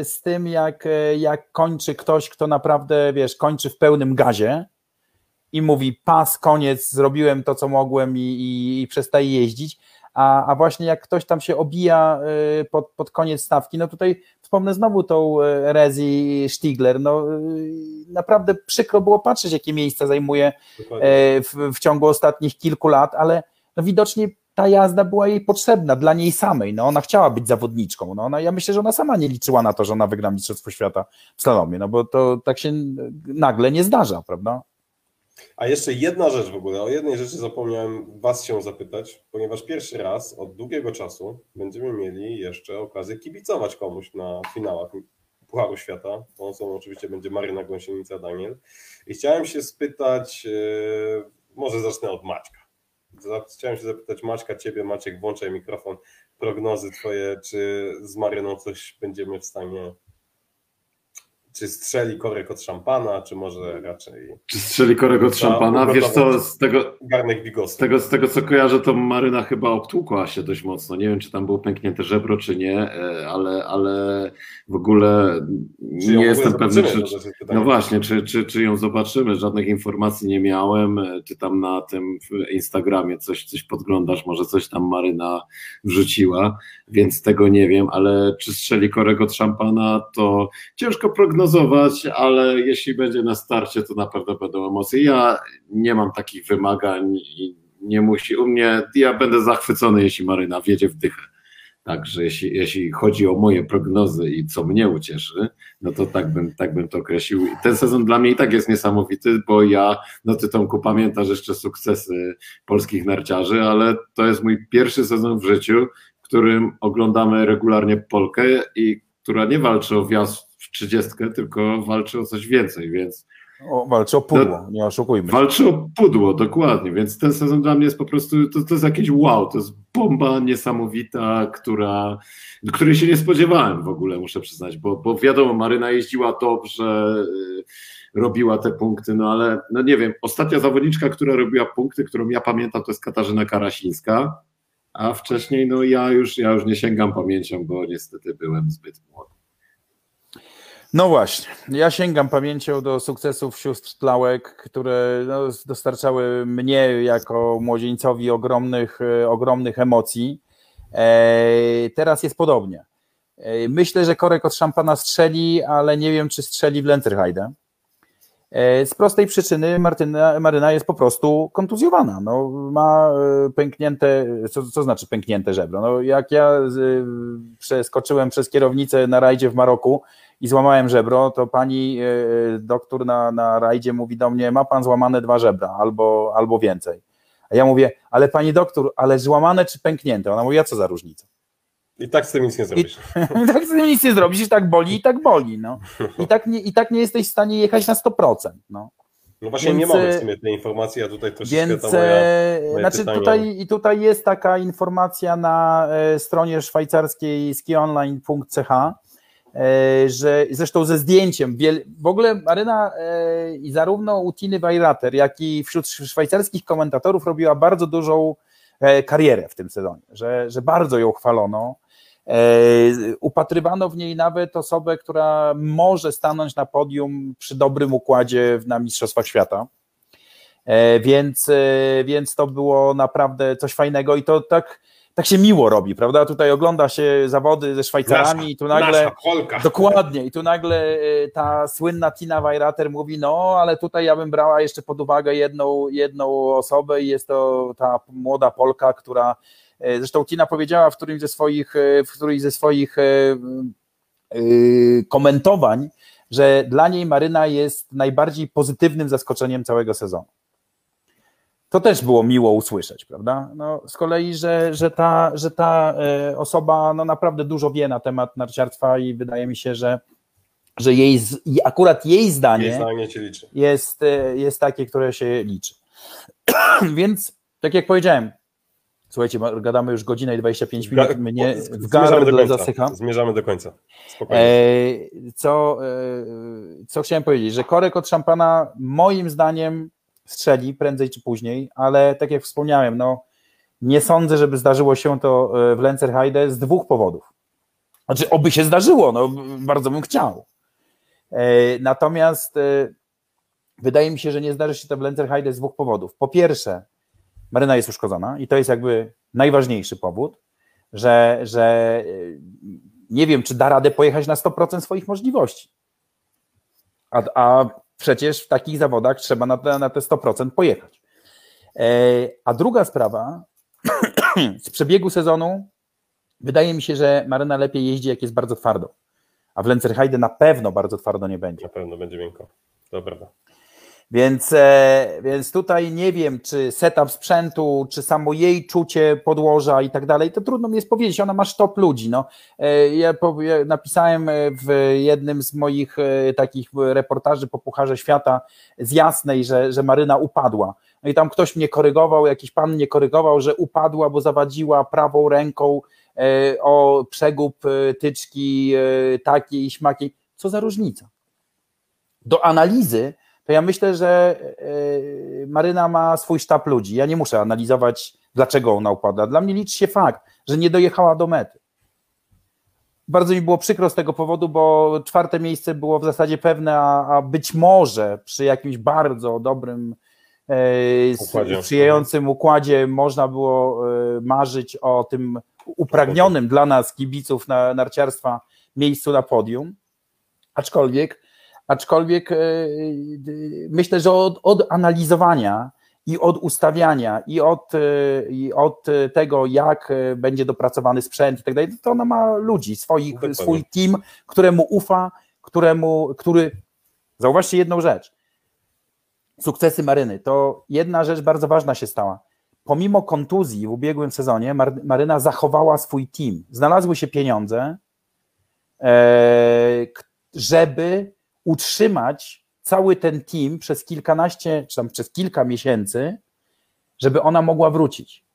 z tym, jak, jak kończy ktoś, kto naprawdę, wiesz, kończy w pełnym gazie i mówi pas, koniec, zrobiłem to, co mogłem i, i, i przestaje jeździć, a, a właśnie jak ktoś tam się obija y, pod, pod koniec stawki, no tutaj wspomnę znowu tą y, Rezi Stigler, no y, naprawdę przykro było patrzeć, jakie miejsca zajmuje w, w ciągu ostatnich kilku lat, ale no widocznie ta jazda była jej potrzebna dla niej samej. No, ona chciała być zawodniczką. No, ona, ja myślę, że ona sama nie liczyła na to, że ona wygra Mistrzostwo Świata w slalomie, no bo to tak się nagle nie zdarza, prawda? A jeszcze jedna rzecz w ogóle, o jednej rzeczy zapomniałem Was się zapytać, ponieważ pierwszy raz od długiego czasu będziemy mieli jeszcze okazję kibicować komuś na finałach Pucharu Świata. Pomocą oczywiście będzie Maryna Gąsienica Daniel. I chciałem się spytać, yy, może zacznę od Maćka. Chciałem się zapytać Maćka, Ciebie Maciek, włączaj mikrofon, prognozy Twoje, czy z Maryną coś będziemy w stanie czy strzeli korek od szampana, czy może raczej. Czy strzeli korek od szampana? Wiesz co, z tego, z tego, z tego co kojarzę, to Maryna chyba obtłukła się dość mocno. Nie wiem, czy tam było pęknięte żebro, czy nie, e, ale, ale w ogóle nie jestem pewny, czy, no właśnie, czy, czy, czy ją zobaczymy. Żadnych informacji nie miałem. Czy tam na tym Instagramie coś, coś podglądasz, może coś tam Maryna wrzuciła, więc tego nie wiem, ale czy strzeli korek od szampana, to ciężko prognozować prognozować, ale jeśli będzie na starcie, to na pewno będą emocje. Ja nie mam takich wymagań i nie musi. U mnie, ja będę zachwycony, jeśli Maryna wjedzie w dychę. Także jeśli, jeśli chodzi o moje prognozy i co mnie ucieszy, no to tak bym, tak bym to określił. Ten sezon dla mnie i tak jest niesamowity, bo ja, no ty Tomku pamiętasz jeszcze sukcesy polskich narciarzy, ale to jest mój pierwszy sezon w życiu, w którym oglądamy regularnie Polkę i która nie walczy o wjazd trzydziestkę, tylko walczy o coś więcej, więc... O, walczy o pudło, no, nie oszukujmy. Walczy o pudło, dokładnie, więc ten sezon dla mnie jest po prostu, to, to jest jakieś wow, to jest bomba niesamowita, która, której się nie spodziewałem w ogóle, muszę przyznać, bo, bo wiadomo, Maryna jeździła dobrze, y, robiła te punkty, no ale no nie wiem, ostatnia zawodniczka, która robiła punkty, którą ja pamiętam, to jest Katarzyna Karasińska, a wcześniej no ja już, ja już nie sięgam pamięcią, bo niestety byłem zbyt młody. No właśnie, ja sięgam pamięcią do sukcesów sióstr Tlałek, które no, dostarczały mnie jako młodzieńcowi ogromnych, e, ogromnych emocji. E, teraz jest podobnie. E, myślę, że korek od szampana strzeli, ale nie wiem, czy strzeli w Lenterheide. E, z prostej przyczyny Martyna, Maryna jest po prostu kontuzjowana. No, ma pęknięte, co, co znaczy pęknięte żebro? No, jak ja przeskoczyłem przez kierownicę na rajdzie w Maroku i złamałem żebro, to pani e, doktor na, na rajdzie mówi do mnie, ma pan złamane dwa żebra albo, albo więcej. A ja mówię, ale pani doktor, ale złamane czy pęknięte? Ona mówi, a co za różnica? I tak z tym nic nie zrobisz. I, tak z tym nic nie zrobisz, i tak boli, i tak boli. No. I, tak nie, I tak nie jesteś w stanie jechać na 100%. No. No właśnie więc, nie mamy w sumie tej informacji, a tutaj troszeczkę więc, ta moja, moje Znaczy pytanie... tutaj, i tutaj jest taka informacja na e, stronie szwajcarskiej skionline.ch, e, że zresztą ze zdjęciem, w ogóle Aryna e, i zarówno u Tiny Weirater, jak i wśród szwajcarskich komentatorów robiła bardzo dużą karierę w tym sezonie, że, że bardzo ją chwalono, E, upatrywano w niej nawet osobę, która może stanąć na podium przy dobrym układzie na Mistrzostwach Świata. E, więc, e, więc to było naprawdę coś fajnego i to tak, tak się miło robi, prawda? Tutaj ogląda się zawody ze Szwajcarami nasza, i tu nagle. Dokładnie, i tu nagle ta słynna Tina Weirater mówi: No, ale tutaj ja bym brała jeszcze pod uwagę jedną, jedną osobę, i jest to ta młoda Polka, która E, zresztą Tina powiedziała w którymś ze swoich, e, w którymś ze swoich komentowań, że dla niej Maryna jest najbardziej pozytywnym zaskoczeniem całego sezonu. To też było miło usłyszeć, prawda? No, z kolei, że, że, ta, że ta osoba no, naprawdę dużo wie na temat narciarstwa i wydaje mi się, że, że jej, akurat jej zdanie, jej zdanie jest, jest takie, które się liczy. Więc, tak jak powiedziałem, Słuchajcie, gadamy już godzinę i 25 minut, mnie w gardle zasycha. Zmierzamy do końca. Spokojnie. E, co, e, co chciałem powiedzieć, że korek od szampana moim zdaniem strzeli prędzej czy później, ale tak jak wspomniałem, no nie sądzę, żeby zdarzyło się to e, w Lencerheide z dwóch powodów. Znaczy, oby się zdarzyło, no bardzo bym chciał. Natomiast wydaje mi się, że nie zdarzy się to w Lencerheide z dwóch powodów. Po pierwsze, Maryna jest uszkodzona i to jest jakby najważniejszy powód, że, że nie wiem, czy da radę pojechać na 100% swoich możliwości. A, a przecież w takich zawodach trzeba na te, na te 100% pojechać. E, a druga sprawa, z przebiegu sezonu wydaje mi się, że Maryna lepiej jeździ, jak jest bardzo twardo. A w Lencerheide na pewno bardzo twardo nie będzie. Na pewno będzie miękko. Prawda. Więc, e, więc tutaj nie wiem, czy setup sprzętu, czy samo jej czucie podłoża i tak dalej, to trudno mi jest powiedzieć. Ona ma sztop ludzi. No. E, ja, napisałem w jednym z moich e, takich reportaży po Pucharze Świata z Jasnej, że, że Maryna upadła. No i tam ktoś mnie korygował, jakiś pan mnie korygował, że upadła, bo zawadziła prawą ręką o przegub tyczki takiej i śmakiej. Co za różnica? Do analizy to ja myślę, że e, Maryna ma swój sztab ludzi. Ja nie muszę analizować, dlaczego ona upada. Dla mnie liczy się fakt, że nie dojechała do mety. Bardzo mi było przykro z tego powodu, bo czwarte miejsce było w zasadzie pewne, a, być może przy jakimś bardzo dobrym, e, układzie. sprzyjającym układzie można było e, marzyć o tym upragnionym dla nas kibiców na, narciarstwa miejscu na podium. Aczkolwiek Aczkolwiek e, e, myślę, że od, od analizowania i od ustawiania, i od, e, i od tego, jak będzie dopracowany sprzęt i tak dalej, to ona ma ludzi, swoich, swój team, któremu ufa, któremu, który. Zauważcie jedną rzecz. Sukcesy Maryny. To jedna rzecz bardzo ważna się stała. Pomimo kontuzji w ubiegłym sezonie, Maryna zachowała swój team. Znalazły się pieniądze, żeby utrzymać cały ten team przez kilkanaście, czy tam przez kilka miesięcy, żeby ona mogła wrócić.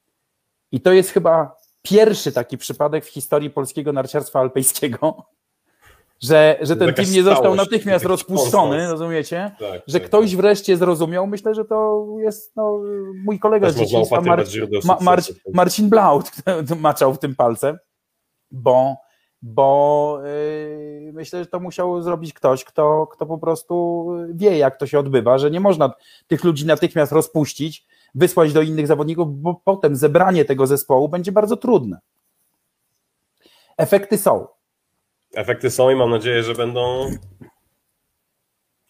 I to jest chyba pierwszy taki przypadek w historii polskiego narciarstwa alpejskiego, że, że ten team nie został natychmiast rozpuszczony, rozumiecie? Tak, że tak, ktoś tak. wreszcie zrozumiał. Myślę, że to jest no, mój kolega z dzieciństwa, Mar Mar Marcin Blaut, maczał w tym palce, bo bo yy, myślę, że to musiał zrobić ktoś, kto, kto po prostu wie, jak to się odbywa, że nie można tych ludzi natychmiast rozpuścić, wysłać do innych zawodników, bo potem zebranie tego zespołu będzie bardzo trudne. Efekty są. Efekty są i mam nadzieję, że będą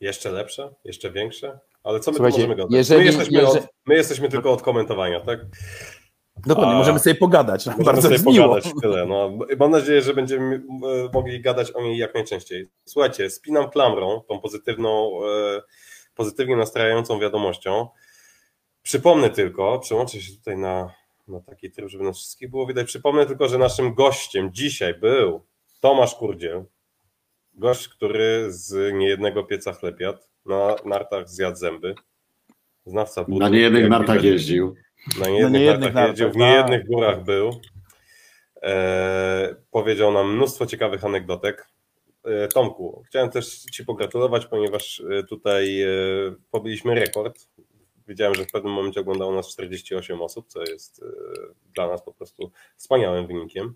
Jeszcze lepsze? Jeszcze większe? Ale co my Słuchajcie, tu możemy gadać? Jeżeli, my, jesteśmy jeżeli... Od, my jesteśmy tylko od komentowania, tak? Dokładnie, A, możemy sobie pogadać. Możemy bardzo sobie miło. pogadać tyle. No. Mam nadzieję, że będziemy e, mogli gadać o niej jak najczęściej. Słuchajcie, spinam klamrą tą pozytywną, e, pozytywnie nastrajającą wiadomością. Przypomnę tylko, przełączę się tutaj na, na taki tryb, żeby nas wszystkich było widać. Przypomnę tylko, że naszym gościem dzisiaj był Tomasz Kurdziel, gość, który z niejednego pieca chlepiadł, na nartach zjadł zęby, znawca budu. Na niejednych nartach jeździł. Na niejednych, na nartach, nartach jeździł, w niejednych górach był. E, powiedział nam mnóstwo ciekawych anegdotek. E, Tomku, chciałem też Ci pogratulować, ponieważ e, tutaj e, pobiliśmy rekord. Wiedziałem, że w pewnym momencie oglądało nas 48 osób, co jest e, dla nas po prostu wspaniałym wynikiem.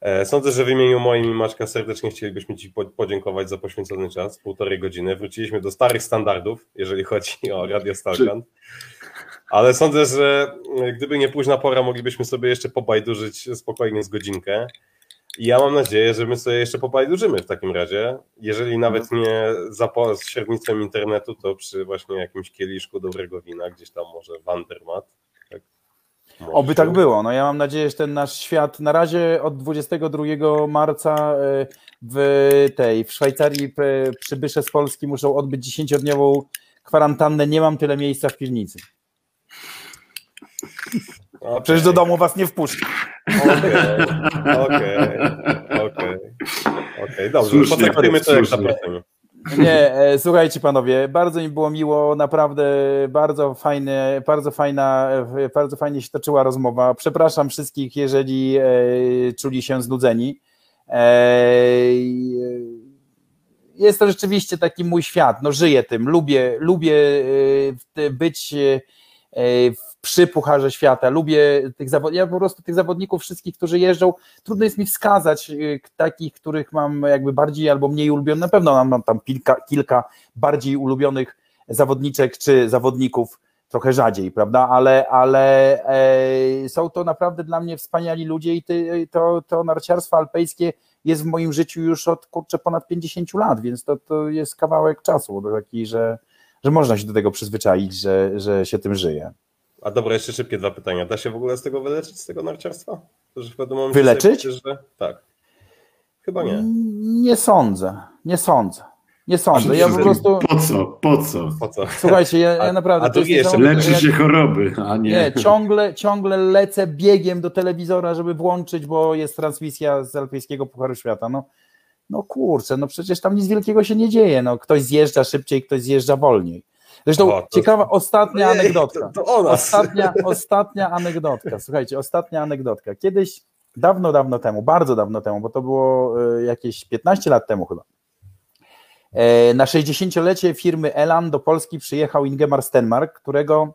E, sądzę, że w imieniu moim i Maczka serdecznie chcielibyśmy Ci podziękować za poświęcony czas, półtorej godziny. Wróciliśmy do starych standardów, jeżeli chodzi o Radio Stalkan. Ale sądzę, że gdyby nie późna pora, moglibyśmy sobie jeszcze pobajdurzyć spokojnie z godzinkę. I ja mam nadzieję, że my sobie jeszcze pobajdurzymy w takim razie. Jeżeli nawet nie za średnictwem internetu, to przy właśnie jakimś kieliszku dobrego wina, gdzieś tam może Wandermat. Tak? Oby tak było. No ja mam nadzieję, że ten nasz świat na razie od 22 marca e, w tej w Szwajcarii przybysze z Polski muszą odbyć 10-dniową kwarantannę. Nie mam tyle miejsca w piwnicy. Okay. Przecież do domu was nie wpuszczę. Okej, okej, okej. Okej, dobrze, potraktujmy to jak zaproszenie. Nie, e, słuchajcie panowie, bardzo mi było miło, naprawdę bardzo fajne, bardzo fajna, e, bardzo fajnie się toczyła rozmowa. Przepraszam wszystkich, jeżeli e, czuli się znudzeni. Jest to rzeczywiście taki mój świat, no żyję tym, lubię, lubię być w przy Pucharze Świata. Lubię tych zawodników, ja po prostu tych zawodników wszystkich, którzy jeżdżą, trudno jest mi wskazać y, takich, których mam jakby bardziej albo mniej ulubionych, na pewno mam tam kilka, kilka bardziej ulubionych zawodniczek czy zawodników, trochę rzadziej, prawda, ale, ale e, są to naprawdę dla mnie wspaniali ludzie i ty, to, to narciarstwo alpejskie jest w moim życiu już od kurczę ponad 50 lat, więc to, to jest kawałek czasu taki, że, że można się do tego przyzwyczaić, że, że się tym żyje. A dobra, jeszcze szybkie dwa pytania. Da się w ogóle z tego wyleczyć, z tego narciarstwa? Wyleczyć? Że... Tak. Chyba nie. Nie sądzę, nie sądzę. Nie sądzę, ja po prostu... Po co? Po co? Po co? Słuchajcie, ja, ja naprawdę... A, a drugie jeszcze... Leczy się choroby, a nie... Nie, ciągle, ciągle lecę biegiem do telewizora, żeby włączyć, bo jest transmisja z Alpejskiego Pucharu Świata. No, no kurczę, no przecież tam nic wielkiego się nie dzieje. No, ktoś zjeżdża szybciej, ktoś zjeżdża wolniej. Zresztą o, to... ciekawa ostatnia anegdotka. To, to ostatnia, ostatnia anegdotka. Słuchajcie, ostatnia anegdotka. Kiedyś, dawno, dawno temu, bardzo dawno temu, bo to było e, jakieś 15 lat temu chyba. E, na 60-lecie firmy Elan do Polski przyjechał Ingemar Stenmark, którego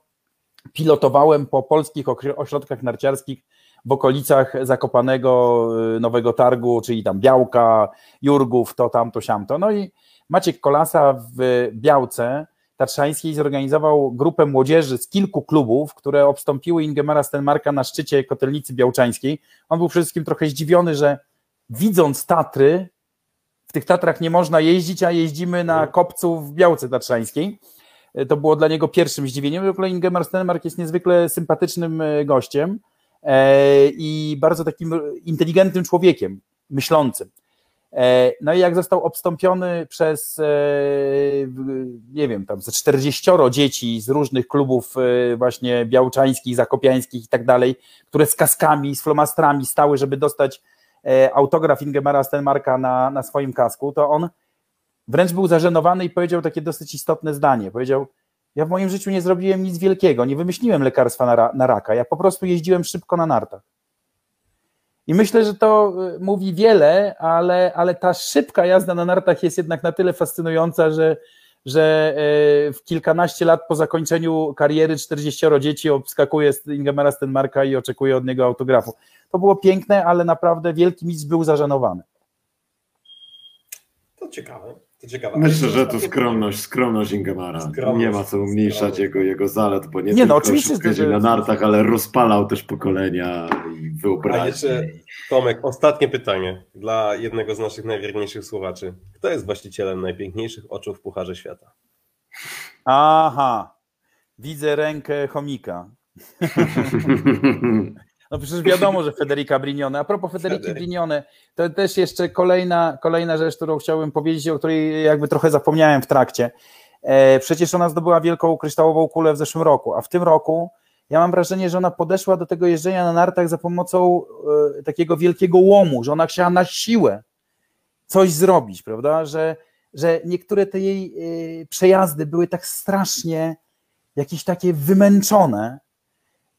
pilotowałem po polskich ośrodkach narciarskich w okolicach Zakopanego e, Nowego Targu, czyli tam Białka, Jurgów, to tamto, siamto. No i Maciek Kolasa w Białce Tatrzańskiej zorganizował grupę młodzieży z kilku klubów, które obstąpiły Ingemara Stenmarka na szczycie Kotelnicy Białczańskiej. On był przede wszystkim trochę zdziwiony, że widząc Tatry, w tych Tatrach nie można jeździć, a jeździmy na kopcu w Białce Tatrzańskiej. To było dla niego pierwszym zdziwieniem. W ogóle Ingemar Stenmark jest niezwykle sympatycznym e, gościem e, i bardzo takim inteligentnym człowiekiem, myślącym. E, no i jak został obstąpiony przez, e, nie wiem, tam ze 40 dzieci z różnych klubów e, właśnie białczańskich, zakopiańskich i tak dalej, które z kaskami, z flomastrami stały, żeby dostać autograf Ingemara Stenmarka na, na swoim kasku, to on wręcz był zażenowany i powiedział takie dosyć istotne zdanie. Powiedział, ja w moim życiu nie zrobiłem nic wielkiego, nie wymyśliłem lekarstwa na, na raka, ja po prostu jeździłem szybko na nartach. I myślę, że to y, mówi wiele, ale, ale ta szybka jazda na nartach jest jednak na tyle fascynująca, że, że y, w kilkanaście lat po zakończeniu kariery 40 dzieci obskakuje Ingemara Stenmarka i oczekuje od niego autografu. To było piękne, ale naprawdę wielki mistrz był zażenowany. To ciekawe. Ciekawe. Myślę, że to skromność, skromność Ingemara. Skromność, nie ma co umniejszać jego, jego zalet, bo nie, nie no, oczywiście, że... na nartach, ale rozpalał też pokolenia i wyobraźnię. A jeszcze, Tomek, ostatnie pytanie dla jednego z naszych najwierniejszych słuchaczy. Kto jest właścicielem najpiękniejszych oczu w Pucharze Świata? Aha, widzę rękę chomika. No przecież wiadomo, że Federica Brignone. A propos Federici Brignone, to też jeszcze kolejna, kolejna rzecz, którą chciałbym powiedzieć, o której jakby trochę zapomniałem w trakcie. E, przecież ona zdobyła wielką kryształową kulę w zeszłym roku, a w tym roku ja mam wrażenie, że ona podeszła do tego jeżdżenia na nartach za pomocą e, takiego wielkiego łomu, że ona chciała na siłę coś zrobić, prawda? Że, że niektóre te jej e, przejazdy były tak strasznie jakieś takie wymęczone,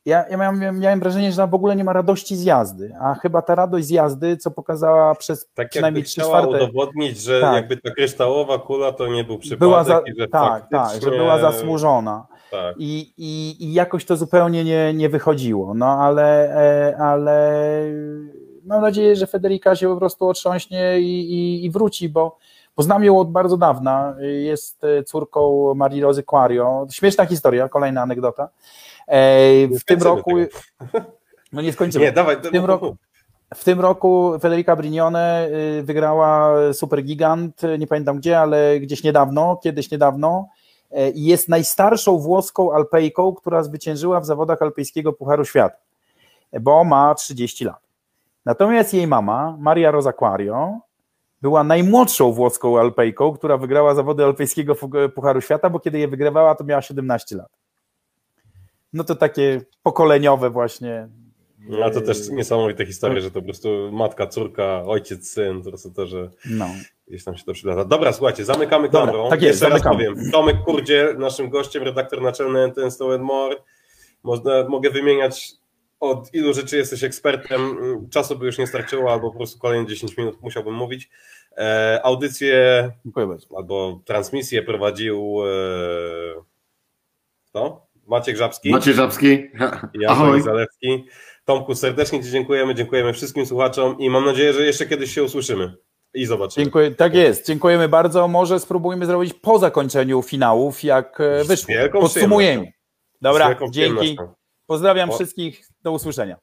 ja, ja miałem, miałem, wrażenie, że ona w ogóle nie ma radości z jazdy, a chyba ta radość z jazdy, co pokazała przez tak przynajmniej trzy czwarte... udowodnić, że tak. jakby ta kryształowa kula to nie był przypadek. Była za, że tak, faktycznie... tak, że była zasłużona. Tak. I, i, I jakoś to zupełnie nie, nie wychodziło, no ale, e, ale mam nadzieję, że Federika się po prostu otrząśnie i, i, i wróci, bo Poznam ją od bardzo dawna. Jest córką Marii Rozy Quario. Śmieszna historia, kolejna anegdota. W tym roku. No nie skończymy. Nie, dawaj, w, tym roku, w tym roku Federica Brignone y, wygrała Super Gigant, nie pamiętam gdzie, ale gdzieś niedawno, kiedyś niedawno. E, I jest najstarszą włoską alpejką, która zwyciężyła w zawodach alpejskiego Pucharu Świata, bo ma 30 lat. Natomiast jej mama, Maria Rosa Quario, była najmłodszą włoską alpejką, która wygrała zawody alpejskiego Pucharu Świata, bo kiedy je wygrywała, to miała 17 lat no to takie pokoleniowe właśnie. No to też niesamowite historie, że to po prostu matka, córka, ojciec, syn, po prostu to, że no. gdzieś tam się to przylata. Dobra, słuchajcie, zamykamy kamerą. Tak jest, Jeszcze zamykamy. raz powiem, Tomek Kurdziel, naszym gościem, redaktor naczelny Stolen More. Można, mogę wymieniać od ilu rzeczy jesteś ekspertem. Czasu by już nie starczyło, albo po prostu kolejne 10 minut musiałbym mówić. E, audycję albo transmisję prowadził e, kto? Maciek Żabski. Maciek Żabski. Ja Zalewski. Tomku, serdecznie Ci dziękujemy, dziękujemy wszystkim słuchaczom i mam nadzieję, że jeszcze kiedyś się usłyszymy i zobaczymy. Dziękuję, tak jest, dziękujemy bardzo. Może spróbujmy zrobić po zakończeniu finałów, jak e, wyszło. Podsumujemy. Dobra, dzięki. Pozdrawiam wszystkich, do usłyszenia.